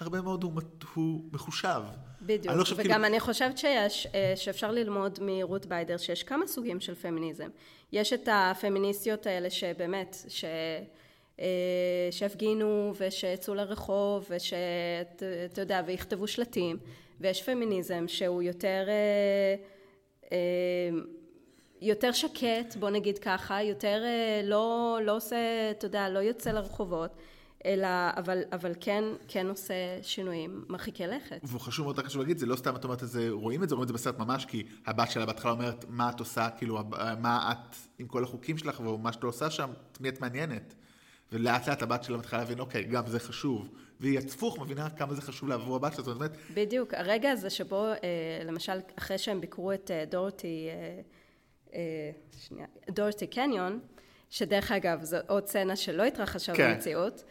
הרבה מאוד הוא, הוא מחושב. בדיוק, אני לא וגם כאילו... אני חושבת שיש, אה, שאפשר ללמוד מרות ביידר שיש כמה סוגים של פמיניזם. יש את הפמיניסטיות האלה שבאמת, ש... אה, שהפגינו ושיצאו לרחוב ושאתה יודע ויכתבו שלטים ויש פמיניזם שהוא יותר אה, אה, יותר שקט בוא נגיד ככה יותר לא, לא עושה אתה יודע לא יוצא לרחובות אלא, אבל, אבל כן, כן עושה שינויים מרחיקי לכת. והוא חשוב מאוד, חשוב להגיד, זה לא סתם את אומרת את זה, רואים את זה, רואים את זה בסרט ממש, כי הבת שלה בהתחלה אומרת, מה את עושה, כאילו, מה את עם כל החוקים שלך, ומה שאת לא עושה שם, את מי את מעניינת. ולאט לאט הבת שלה מתחילה להבין, אוקיי, גם זה חשוב. והיא הפוך מבינה כמה זה חשוב לעבור הבת שלה, זאת אומרת... בדיוק, הרגע הזה שבו, אה, למשל, אחרי שהם ביקרו את אה, דורטי, אה, שנייה, דורטי קניון, שדרך אגב, זו עוד סצנה שלא התרחשה כן. במציאות.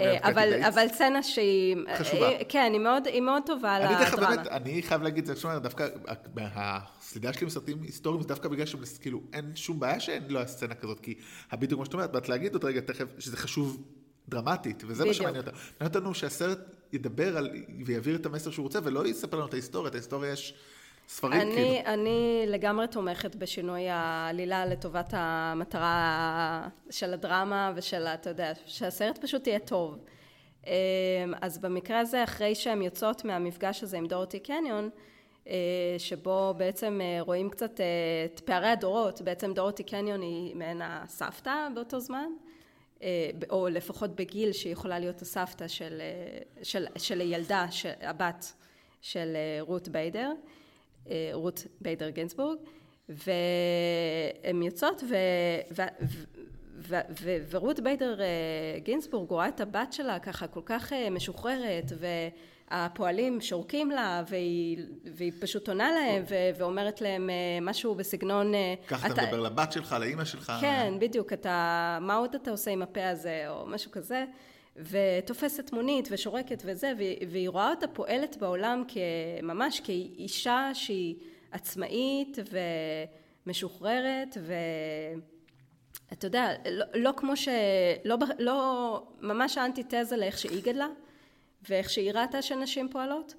אה, אבל, אבל סצנה שהיא... חשובה. אה, כן, היא מאוד, היא מאוד טובה לדרמה. אני דרך באמת, אני חייב להגיד, זה שומע, דווקא הסלידה שלי בסרטים היסטוריים זה דווקא בגלל שכאילו אין שום בעיה שאין לו סצנה כזאת, כי בדיוק כמו שאת אומרת, באת להגיד עוד רגע תכף, שזה חשוב דרמטית, וזה מה שמעניין אותנו. מעניין אותנו שהסרט ידבר על, ויעביר את המסר שהוא רוצה, ולא יספר לנו את ההיסטוריה, את ההיסטוריה יש... ספרים אני, כאילו. אני לגמרי תומכת בשינוי העלילה לטובת המטרה של הדרמה ושל, אתה יודע, שהסרט פשוט יהיה טוב. אמ, אז במקרה הזה, אחרי שהן יוצאות מהמפגש הזה עם דורטי קניון, אה, שבו בעצם אה, רואים קצת אה, את פערי הדורות, בעצם דורטי קניון היא מעין הסבתא באותו זמן, או לפחות בגיל שהיא יכולה להיות הסבתא של, של, של הילדה, של, הבת של רות ביידר. אה, רות ביידר גינסבורג, והן יוצאות, ו... ו... ו... ו... ורות ביידר אה, גינסבורג רואה את הבת שלה ככה כל כך אה, משוחררת, והפועלים שורקים לה, והיא, והיא פשוט עונה להם, ו... ואומרת להם משהו בסגנון... אתה, אתה מדבר לבת שלך, לאימא שלך. כן, בדיוק, אתה, מה עוד אתה עושה עם הפה הזה, או משהו כזה. ותופסת מונית ושורקת וזה, והיא רואה אותה פועלת בעולם ממש כאישה שהיא עצמאית ומשוחררת ו... אתה יודע, לא, לא כמו ש... לא, לא... ממש האנטיתזה לאיך שהיא גדלה, ואיך שהיא ראתה שנשים פועלות.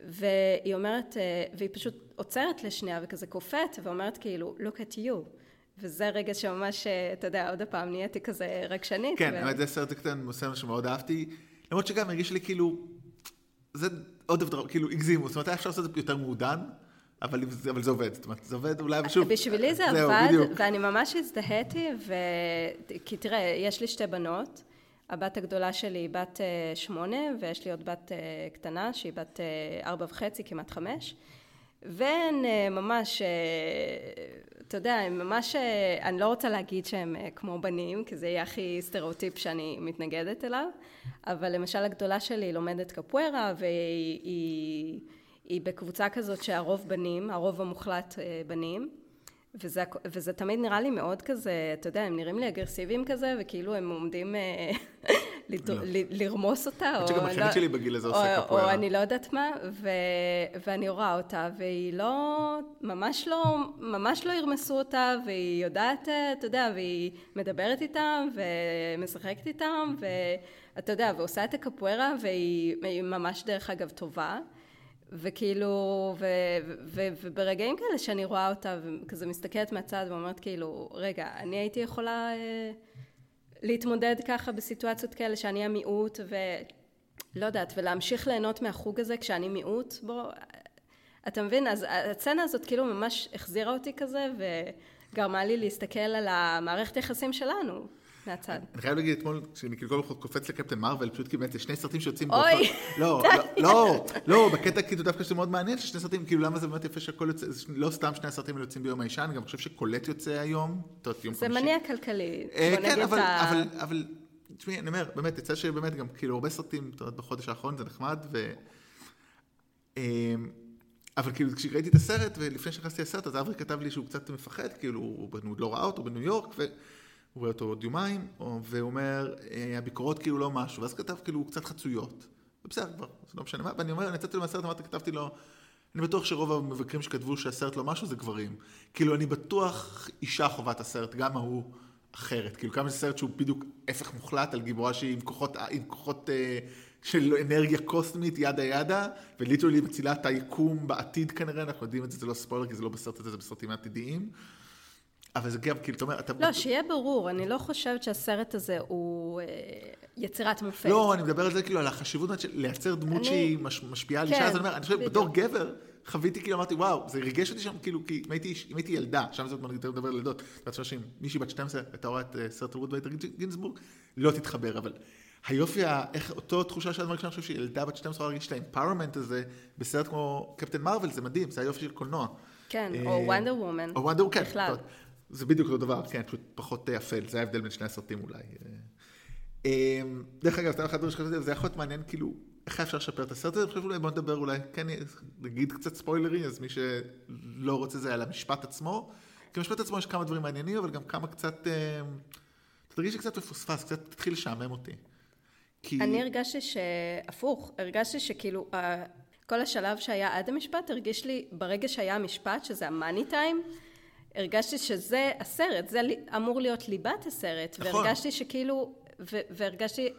והיא אומרת, אה, והיא פשוט עוצרת לשנייה וכזה קופאת, ואומרת כאילו, look at you. וזה רגע שממש, אה, אתה יודע, עוד פעם נהייתי כזה רגשנית. כן, האמת זה סרט קטן, סרט שמאוד אהבתי. למרות שגם הרגיש לי כאילו, זה עוד דבר, כאילו הגזימו, זאת אומרת, היה אפשר לעשות את זה יותר מעודן. אבל, אבל זה עובד, זאת אומרת, זה עובד אולי, ושוב... בשבילי זה זהו, עבד, בדיוק. ואני ממש הזדהיתי, ו... כי תראה, יש לי שתי בנות, הבת הגדולה שלי היא בת אה, שמונה, ויש לי עוד בת קטנה שהיא בת ארבע וחצי, כמעט חמש. והן אה, ממש, אה, אתה יודע, הן ממש, אה, אני לא רוצה להגיד שהן כמו בנים, כי זה יהיה הכי סטריאוטיפ שאני מתנגדת אליו, אבל למשל הגדולה שלי לומדת קפוארה, והיא היא, היא בקבוצה כזאת שהרוב בנים, הרוב המוחלט בנים. וזה, וזה תמיד נראה לי מאוד כזה, אתה יודע, הם נראים לי אגרסיביים כזה, וכאילו הם עומדים אה, לא. לרמוס אותה. חושבת שגם החלק לא- שלי בגיל הזה עושה קפוארה. או אני לא יודעת מה, ו, ואני רואה אותה, והיא לא, ממש לא, ממש לא ירמסו אותה, והיא יודעת, אה, אתה יודע, והיא מדברת איתם, ומשחקת איתם, ואתה יודע, ועושה את הקפוארה, והיא ממש דרך אגב טובה. וכאילו, ו, ו, ו, וברגעים כאלה שאני רואה אותה וכזה מסתכלת מהצד ואומרת כאילו, רגע, אני הייתי יכולה אה, להתמודד ככה בסיטואציות כאלה שאני המיעוט ולא יודעת, ולהמשיך ליהנות מהחוג הזה כשאני מיעוט, בוא, אתה מבין? אז הסצנה הזאת כאילו ממש החזירה אותי כזה וגרמה לי להסתכל על המערכת יחסים שלנו. מהצד. אני חייב להגיד, אתמול, כשאני כאילו קופץ לקפטן מרוויל, פשוט כאילו זה שני סרטים שיוצאים באותו... אוי! לא, לא, לא, לא, בקטע כאילו דווקא שזה מאוד מעניין, ששני סרטים, כאילו למה זה באמת יפה שהכל יוצא, לא סתם שני הסרטים האלה יוצאים ביום האישה, אני גם חושב שקולט יוצא היום, זה מניע כלכלי, אה, בוא כן, נגיד את ה... כן, אבל, תשמעי, אני אומר, באמת, יצא שבאמת גם כאילו הרבה סרטים, בחודש האחרון זה נחמד, ו... אמ, אבל כאילו כשראיתי את הסרט, ולפני שנכנסתי לסרט, אז אברי כתב לי שהוא קצת מפחד, כאילו, הוא עוד לא ראה אותו בניו יורק, הוא רואה אותו עוד יומיים, והוא אומר, אה, הביקורות כאילו לא משהו, ואז כתב כאילו קצת חצויות. בסדר, כבר, זה לא משנה מה, ואני אומר, אני יצאתי מהסרט, אמרתי, כתבתי לו, אני בטוח שרוב המבקרים שכתבו שהסרט לא משהו זה גברים. כאילו, אני בטוח אישה חווה את הסרט, גם ההוא אחרת. כאילו, כמה זה סרט שהוא בדיוק הפך מוחלט על גיבורה שהיא עם כוחות, עם כוחות אה, של אנרגיה קוסמית, ידה ידה, וליטרלי מצילה את היקום בעתיד כנראה, אנחנו יודעים את זה, זה לא ספוילר, כי זה לא בסרט הזה, זה בסרטים העתידיים. אבל זה גם, כאילו, אתה אומר, אתה... לא, שיהיה ברור, אני לא חושבת שהסרט הזה הוא אה, יצירת מופת. לא, אני מדבר על זה, כאילו, על החשיבות של לייצר דמות שהיא משפיעה על אישה, אז אני אומר, אני חושב, בתור גבר, חוויתי, כאילו, אמרתי, וואו, זה ריגש אותי שם, כאילו, כי אם הייתי ילדה, שם זה יותר מדבר על ילדות, ואת חושבת שאם מישהי בת 12 הייתה רואה את אה, סרט תרבות ואיתר גינזבורג, לא תתחבר, אבל היופי, איך אותו תחושה שאת מרגישה, אני חושב שילדה בת 12 להרגיש את האמפרמנט הזה בסרט כמו קפטן מרוויל, זה מדהים, זה היופי של קולנוע. כן, או וונדר וומן. או וונדר, כן. בכלל. זה בדיוק אותו דבר, כן, פשוט פחות אפל, זה ההבדל בין שני הסרטים אולי. אמ, דרך אגב, סתם אחד הדברים שחשבתי, זה יכול להיות מעניין, כאילו, איך אפשר לשפר את הסרט הזה? אני חושב אולי בוא נדבר אולי, כן, נגיד קצת ספוילרי, אז מי שלא רוצה זה על המשפט עצמו. כי במשפט עצמו יש כמה דברים מעניינים, אבל גם כמה קצת, אמ, תרגיש שקצת מפוספס, קצת תתחיל לשעמם אותי. כי... אני הרגשתי שהפוך, הרגשתי שכאילו, כל השלב שהיה עד המשפט, הרגיש לי, ברגע שהיה המשפט, שזה המאני טיים, הרגשתי שזה הסרט, זה אמור להיות ליבת הסרט, נכון. והרגשתי שכאילו, ו- והרגשתי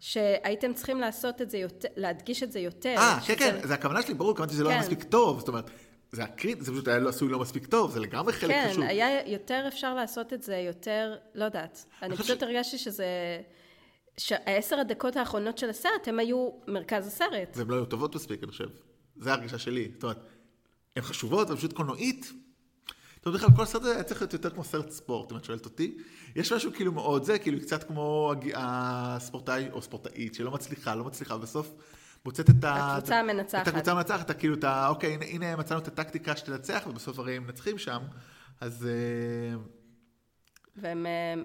שהייתם צריכים לעשות את זה יותר, להדגיש את זה יותר. אה, כן, כן, זה הכוונה שלי, ברור, כמובן שזה לא היה כן. מספיק טוב, זאת אומרת, זה הקריט, זה פשוט היה לא עשוי לא מספיק טוב, זה לגמרי חלק כן, חשוב. כן, היה יותר אפשר לעשות את זה יותר, לא יודעת. אני פשוט ש... הרגשתי שזה... שהעשר הדקות האחרונות של הסרט, הם היו מרכז הסרט. והן לא היו טובות מספיק, אני חושב. זו ההרגישה שלי. זאת אומרת, הן חשובות, אבל פשוט קולנועית, טוב, בכלל כל הסרט הזה היה צריך להיות יותר כמו סרט ספורט, אם את שואלת אותי. יש משהו כאילו מאוד זה, כאילו קצת כמו הספורטאי או ספורטאית שלא מצליחה, לא מצליחה, ובסוף מוצאת את ה... הקבוצה המנצחת. את הקבוצה המנצחת, אתה כאילו, אתה, אוקיי, הנה, הנה מצאנו את הטקטיקה שתנצח, ובסוף הרי הם מנצחים שם, אז... אה, והם אה,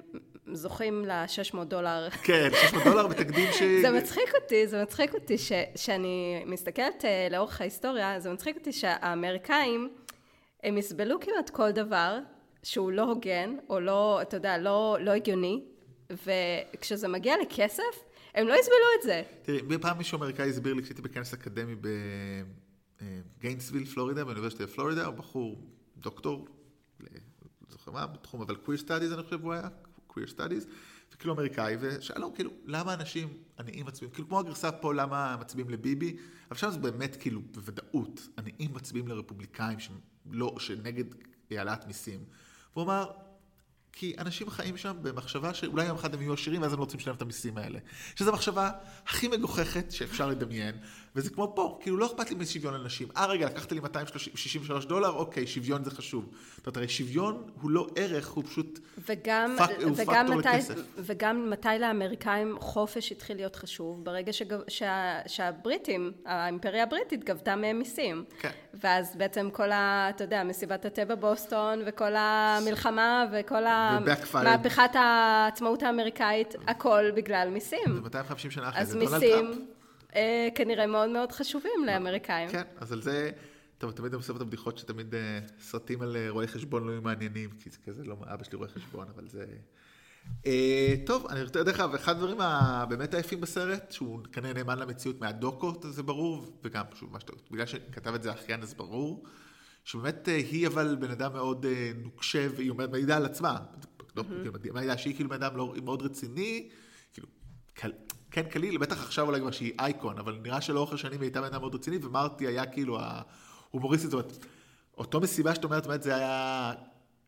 זוכים ל-600 דולר. כן, 600 דולר בתקדים ש... זה מצחיק אותי, זה מצחיק אותי ש, שאני מסתכלת אה, לאורך ההיסטוריה, זה מצחיק אותי שהאמריקאים... הם יסבלו כמעט כל דבר שהוא לא הוגן, או לא, אתה יודע, לא, לא הגיוני, וכשזה מגיע לכסף, הם לא יסבלו את זה. תראי, בפעם מישהו אמריקאי הסביר לי כשהייתי בכנס אקדמי בגיינסוויל, פלורידה, באוניברסיטת פלורידה, בחור, דוקטור לא זוכר מה בתחום, אבל queer studies אני חושב הוא היה, queer studies, וכאילו אמריקאי, ושאלו כאילו, למה אנשים עניים מצביעים, כאילו כמו הגרסה פה, למה מצביעים לביבי, אבל שם זה באמת כאילו בוודאות, עניים מצביעים לרפובליקאים שלא, שנגד העלאת מיסים. והוא אמר, כי אנשים חיים שם במחשבה שאולי יום אחד הם יהיו עשירים ואז הם לא רוצים לשלם את המיסים האלה. שזו המחשבה הכי מגוחכת שאפשר לדמיין, וזה כמו פה, כאילו לא אכפת לי משוויון לנשים. אה רגע, לקחת לי 263 דולר, אוקיי, שוויון זה חשוב. זאת אומרת, הרי שוויון הוא לא ערך, הוא פשוט וגם, פק, הוא וגם פקטור מתי, לכסף. וגם מתי לאמריקאים חופש התחיל להיות חשוב? ברגע שגב, שה, שהבריטים, האימפריה הבריטית גבתה מהם מיסים. כן. ואז בעצם כל ה... אתה יודע, מסיבת התה בבוסטון, וכל המלחמה, וכל ו-backfired. מהפכת העצמאות האמריקאית, הכל בגלל מיסים. זה 250 שנה אחרי זה, דונלד טראמפ. אה, כנראה מאוד מאוד חשובים לאמריקאים. כן, אז על זה, טוב, תמיד עושה את הבדיחות שתמיד אה, סרטים על אה, רואי חשבון לא מעניינים, כי זה כזה לא, אבא שלי רואה חשבון, אבל זה... טוב, אני רוצה, דרך אגב, אחד הדברים הבאמת היפים בסרט, שהוא כנראה נאמן למציאות מהדוקו, זה ברור, וגם, שוב, מה שאתה, בגלל שכתב את זה האחיין, אז ברור, שבאמת היא אבל בן אדם מאוד נוקשה, והיא אומרת, מעידה על עצמה, לא, כאילו, מעידה שהיא כאילו בן אדם לא- מאוד רציני, כאילו, כן קליל, בטח עכשיו אולי כבר שהיא אייקון, אבל נראה שלאורך השנים היא הייתה בן אדם מאוד רציני, ומרטי היה כאילו ההומוריסטית, זאת אומרת, אותו מסיבה שאת אומרת, באמת זה היה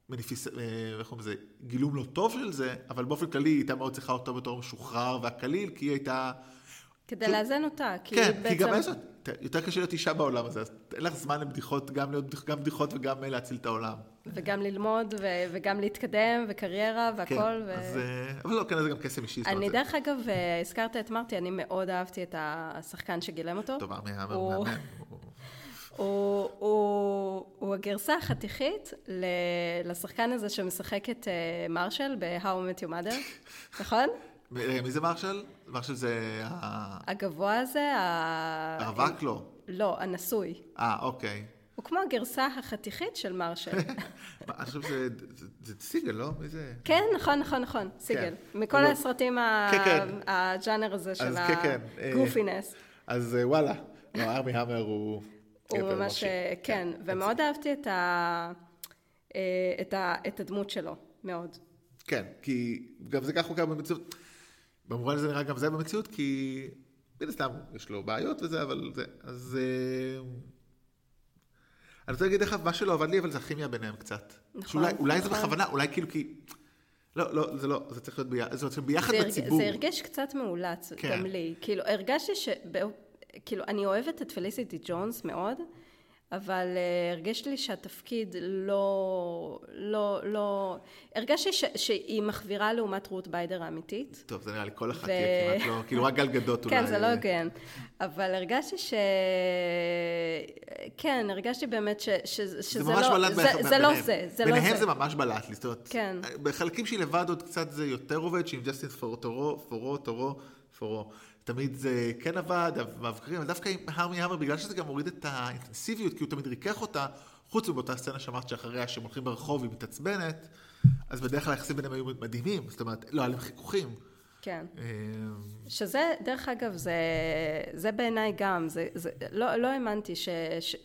מניפיס, אה, איך קוראים לזה, גילום לא טוב של זה, אבל באופן כללי היא הייתה מאוד צריכה אותו בתור משוחרר והקליל, כי היא הייתה... כדי לאזן אותה, כי כן, בעצם... כי גם יש, יותר קשה להיות אישה בעולם הזה, אז אין לך זמן לבדיחות, גם להיות גם בדיחות וגם להציל את העולם. וגם ללמוד, ו- וגם להתקדם, וקריירה, כן, והכל. ו... אז, אה, אבל לא, כן, זה גם קסם אישי. אני דרך אגב, אה, הזכרת את מרטי, אני מאוד אהבתי את השחקן שגילם אותו. זה טוב, ארמי האמר הוא- הוא. הוא- הגרסה החתיכית לשחקן הזה שמשחק את אה, מרשל ב-How I Met Your Mother, נכון? מי זה מרשל? מרשל זה הגבוה הזה. הרווק? לא. לא, הנשוי. אה, אוקיי. הוא כמו הגרסה החתיכית של מרשל. אני חושב שזה זה- זה סיגל, לא? מי זה? כן, נכון, נכון, נכון, סיגל. מכל לא. הסרטים, כן, כן. הג'אנר הזה של כן, כן, אה, הגופינס. אז אה, וואלה. לא, ארמי המר הוא... הוא ממש. אה, כן, ומאוד אהבתי את ה- את ה- את הדמות שלו, מאוד. כן, כי גם זה ככה הוא קיים במציאות. במובן הזה נראה גם זה במציאות, כי מן הסתם יש לו בעיות וזה, אבל זה, אז... אה, אני רוצה להגיד לך, מה שלא עבד לי, אבל זה הכימיה ביניהם קצת. נכון, שאולי, אולי זה נכון. בכוונה, אולי כאילו כי... לא, לא, זה לא, זה צריך להיות ביחד, זאת אומרת, ביחד זה בציבור. זה הרגיש קצת מאולץ, כן. גם לי. כאילו, הרגשתי ש... כאילו, אני אוהבת את פליסיטי ג'ונס מאוד, אבל uh, הרגיש לי שהתפקיד לא... לא... לא... הרגשתי ש... שהיא מחווירה לעומת רות ביידר האמיתית. טוב, זה נראה לי כל אחת ו- תהיה כמעט לא, כאילו רק גלגדות אולי. כן, זה לא הוגן. אבל הרגשתי ש... כן, הרגשתי באמת ש... ש... שזה זה ממש לא... בלט זה, ביניהם. זה לא זה, זה לא זה. ביניהם זה ממש בלט לי, זאת אומרת, כן. בחלקים שהיא לבד עוד קצת זה יותר עובד, שעם ג'סטין פורו, פורו, טורו, פורו, תמיד זה כן עבד, המבקרים, אבל דווקא עם הרמי המר, בגלל שזה גם הוריד את האינטנסיביות, כי הוא תמיד ריכך אותה, חוץ מבאותה סצנה שאמרת שאחריה, שהם הולכים ברחוב, היא מתעצבנת, אז בדרך כלל היחסים ביניהם היו מדהימים, זאת אומרת, לא, היה להם חיכוכים. כן. אה, שזה, דרך אגב, זה, זה בעיניי גם, זה, זה, לא, לא האמנתי ש, ש...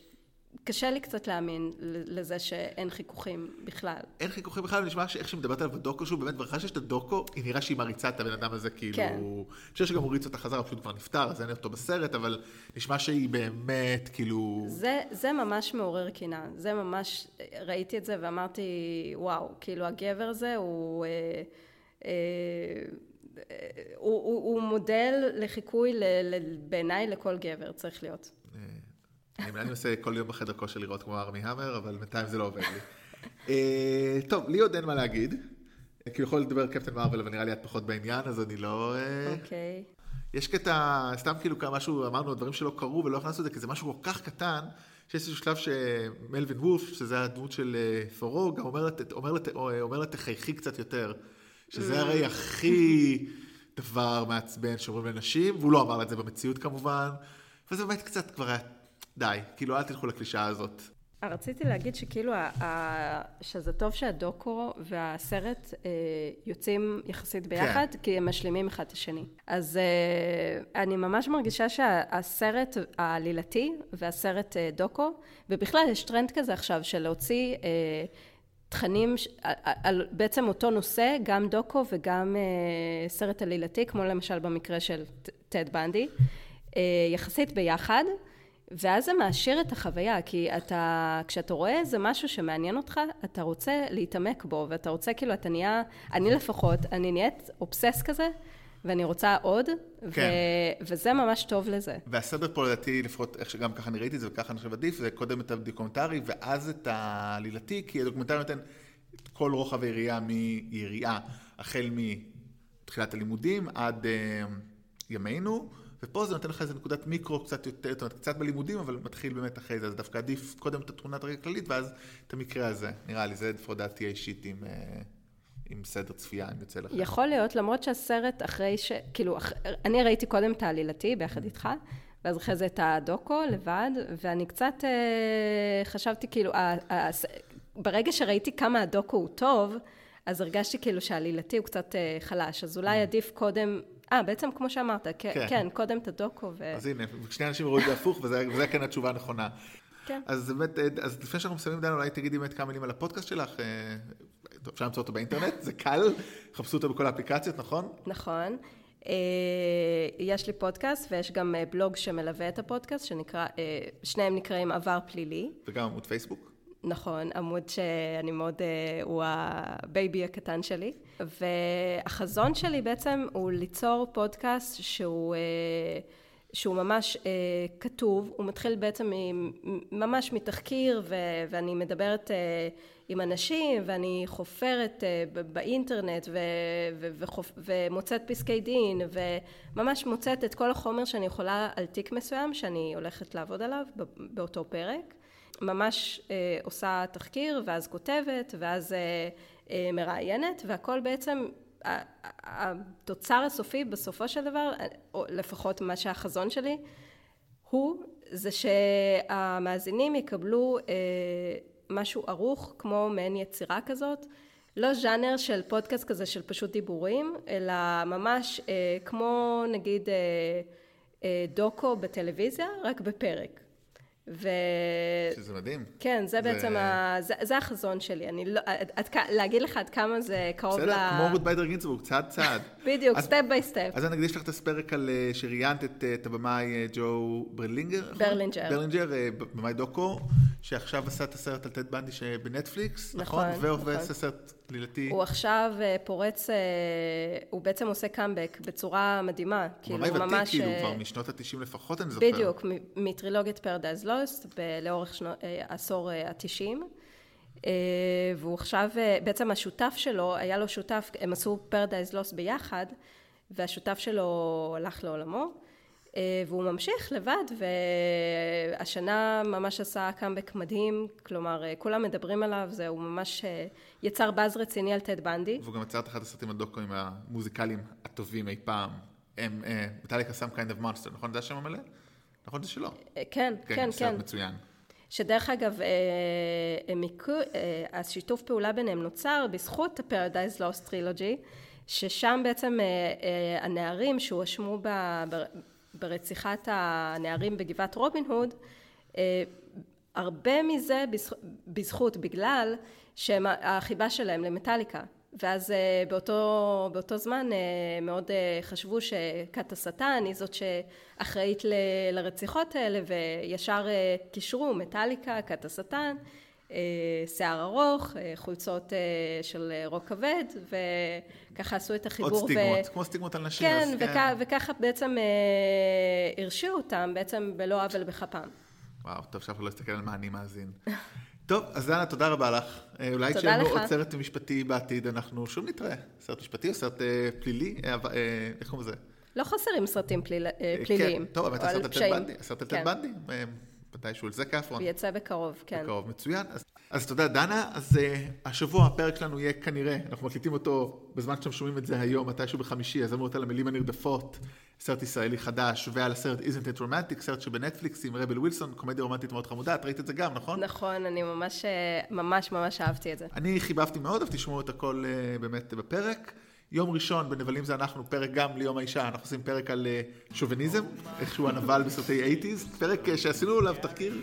קשה לי קצת להאמין לזה שאין חיכוכים בכלל. אין חיכוכים בכלל, נשמע שאיך שהיא מדברת עליו בדוקו, שהוא באמת, ברכה שיש את הדוקו, היא נראה שהיא מעריצה את הבן אדם הזה, כאילו... כן. אני חושב שגם הוא ריץ אותה חזרה, פשוט כבר נפטר, אז אין אותו בסרט, אבל נשמע שהיא באמת, כאילו... זה, זה ממש מעורר קנאה, זה ממש, ראיתי את זה ואמרתי, וואו, כאילו הגבר הזה הוא... אה, אה, הוא, הוא, הוא מודל לחיקוי בעיניי לכל גבר, צריך להיות. אני עושה כל יום בחדר כושר לראות כמו ארמי המר, אבל בינתיים זה לא עובד לי. אה, טוב, לי עוד אין מה להגיד. כי יכול לדבר קפטן מרוויל, אבל נראה לי את פחות בעניין, אז אני לא... אה, אוקיי. יש קטע, סתם כאילו כמה משהו, אמרנו, דברים שלא קרו ולא הכנסנו את זה, כי זה משהו כל כך קטן, שיש איזשהו שלב שמלווין וולף, שזה הדמות של אה, פורו, גם אומר לה, אומר לה, אומר לה תחייכי קצת יותר. שזה הרי הכי דבר מעצבן שאומרים לנשים, והוא לא אמר לה את זה במציאות כמובן, וזה באמת קצת כבר היה, די, כאילו אל תלכו לקלישאה הזאת. רציתי להגיד שכאילו, שזה טוב שהדוקו והסרט אה, יוצאים יחסית ביחד, כי הם משלימים אחד את השני. אז אה, אני ממש מרגישה שהסרט העלילתי והסרט אה, דוקו, ובכלל יש טרנד כזה עכשיו של להוציא אה, תכנים על, בעצם אותו נושא, גם דוקו וגם אה, סרט עלילתי, כמו למשל במקרה של טד בנדי, אה, יחסית ביחד, ואז זה מעשיר את החוויה, כי אתה, כשאתה רואה איזה משהו שמעניין אותך, אתה רוצה להתעמק בו, ואתה רוצה, כאילו, אתה נהיה, אני לפחות, אני נהיית obsessed כזה, ואני רוצה עוד, כן. ו- וזה ממש טוב לזה. והסדר פה לדעתי, לפחות איך שגם ככה אני ראיתי את זה וככה אני חושב עדיף, זה קודם את הדוקומנטרי ואז את העלילתי, כי הדוקומנטרי נותן את כל רוחב היריעה מיריעה, החל מתחילת הלימודים עד אה, ימינו, ופה זה נותן לך איזה נקודת מיקרו קצת יותר, זאת אומרת, קצת בלימודים, אבל מתחיל באמת אחרי זה, אז דווקא עדיף קודם את התמונת הרקע הכללית, ואז את המקרה הזה. נראה לי, זה לפחות דעתי האישית עם, אה, עם סדר צפייה, אם יוצא לך. יכול להיות, למרות שהסרט אחרי ש... כאילו, אח... אני ראיתי קודם את העלילתי ביחד איתך, ואז אחרי זה את הדוקו לבד, ואני קצת אה, חשבתי, כאילו, ה... ה... ברגע שראיתי כמה הדוקו הוא טוב, אז הרגשתי כאילו שהעלילתי הוא קצת אה, חלש, אז אולי עדיף קודם... אה, בעצם כמו שאמרת, כן, כן. כן קודם את הדוקו ו... אז הנה, שני אנשים ראו את זה הפוך, וזה וזה כן התשובה הנכונה. כן. אז באמת, אה, אז לפני שאנחנו מסיימים, דן, אולי תגידי באמת כמה מילים על הפודקאסט שלך. אה, אפשר למצוא אותו באינטרנט, זה קל, חפשו אותו בכל האפליקציות, נכון? נכון. אה, יש לי פודקאסט ויש גם בלוג שמלווה את הפודקאסט, שנקרא, שניהם נקראים עבר פלילי. וגם עמוד פייסבוק. נכון, עמוד שאני מאוד, אה, הוא ה-baby הקטן שלי. והחזון שלי בעצם הוא ליצור פודקאסט שהוא, אה, שהוא ממש אה, כתוב, הוא מתחיל בעצם ממש מתחקיר, ו- ואני מדברת עם אנשים, ואני חופרת באינטרנט, ו- ו- וחופ- ומוצאת פסקי דין, וממש מוצאת את כל החומר שאני יכולה על תיק מסוים, שאני הולכת לעבוד עליו באותו פרק. ממש אה, עושה תחקיר, ואז כותבת, ואז אה, אה, מראיינת, והכל בעצם, התוצר הסופי בסופו של דבר, אה, או לפחות מה שהחזון שלי, הוא, זה שהמאזינים יקבלו אה, משהו ערוך, כמו מעין יצירה כזאת, לא ז'אנר של פודקאסט כזה של פשוט דיבורים, אלא ממש אה, כמו נגיד אה, אה, דוקו בטלוויזיה, רק בפרק. ו... שזה מדהים. כן, זה בעצם, ה... זה, זה החזון שלי. אני לא... עד, עד, כ- להגיד לך עד כמה זה קרוב ל... בסדר, כמו רות ביידר גינצבורג, צעד צעד. בדיוק, step by step. אז אני אקדים לך את הפרק על אה, שראיינת את, אה, את הבמאי אה, ג'ו ברלינגר. נכון? ברלינג'ר. ברלינג'ר, במאי דוקו, שעכשיו עשה את הסרט על טד בנדי שבנטפליקס, נכון? נכון, ועובד נכון. את הסרט עלילתי. הוא עכשיו אה, פורץ, אה, הוא בעצם עושה קאמבק בצורה מדהימה. הוא כאילו, ממש ותיק, ממש, כאילו, אה, כבר משנות ה-90 לפחות, אני זוכר. בדיוק, מטרילוגיית Paradise Lost, לאורך שנו- העשור ה-90. והוא עכשיו, בעצם השותף שלו, היה לו שותף, הם עשו Paradise Lost ביחד, והשותף שלו הלך לעולמו. אה, והוא ממשיך לבד, והשנה ממש עשה קאמבק מדהים, כלומר, אה, כולם מדברים עליו, זה, הוא ממש אה, יצר באז רציני על טד בנדי. והוא גם יצר את אחד הסרטים הדוקואים המוזיקליים הטובים אי פעם. הם, מטאליקה Some Kind of Monster, נכון? זה השם המלא? נכון, זה שלו. כן, כן, כן. סרט מצוין. שדרך אגב, אה, הכו- אה, השיתוף פעולה ביניהם נוצר בזכות ה-Paradise Lost Trilogy, ששם בעצם אה, אה, הנערים שהואשמו ברציחת הנערים בגבעת רובין הוד, אה, הרבה מזה בזכ- בזכות, בגלל שהם החיבה שלהם למטאליקה. ואז אה, באותו, באותו זמן אה, מאוד חשבו שכת השטן היא זאת שאחראית ל- לרציחות האלה וישר קישרו מטאליקה, כת השטן, שיער ארוך, אה, חולצות אה, של אה, רוק כבד וככה עשו את החיבור. עוד סטיגמות, כמו סטיגמות על נשים. כן, וכ- וככה בעצם אה, הרשיעו אותם בעצם בלא עוול בכפם. וואו, טוב שאף אחד לא יסתכל על מה אני מאזין. טוב, אז דנה, תודה רבה לך. אה, אולי לך. עוד סרט משפטי בעתיד, אנחנו שוב נתראה. סרט משפטי או סרט אה, פלילי? אה, אבל, אה, איך קוראים לזה? לא חסרים סרטים פליל, אה, אה, פליליים. כן. טוב, או הסרט על טד. בנדי. הסרט על טד כן. בנדי. מתישהו על זה כאפרון. הוא יצא בקרוב, כן. בקרוב, מצוין. אז, אז תודה, דנה. אז uh, השבוע הפרק שלנו יהיה כנראה, אנחנו מקליטים אותו בזמן שאתם שומעים את זה היום, מתישהו בחמישי, אז אמור להיות על המילים הנרדפות, סרט ישראלי חדש, ועל הסרט Isn't It Romantic, סרט שבנטפליקס עם רבל ווילסון, קומדיה רומנטית מאוד חמודה, את ראית את זה גם, נכון? נכון, אני ממש, אה, ממש ממש אהבתי את זה. אני חיבבתי מאוד, אבל תשמעו את הכל uh, באמת בפרק. יום ראשון בנבלים זה אנחנו, פרק גם ליום האישה, אנחנו עושים פרק על אה, שוביניזם, איך שהוא הנבל בסרטי 80's, פרק אה, שעשינו עליו תחקיר,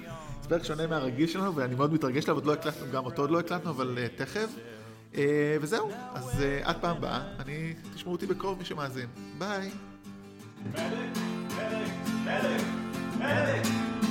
זה פרק שונה מהרגיל שלנו, ואני מאוד מתרגש עליו, עוד לא הקלטנו, גם אותו עוד לא הקלטנו, אבל uh, תכף. וזהו, אז עד פעם הבאה, אני, תשמעו אותי בקרוב מי שמאזין. ביי. Medic, medic, medic, medic.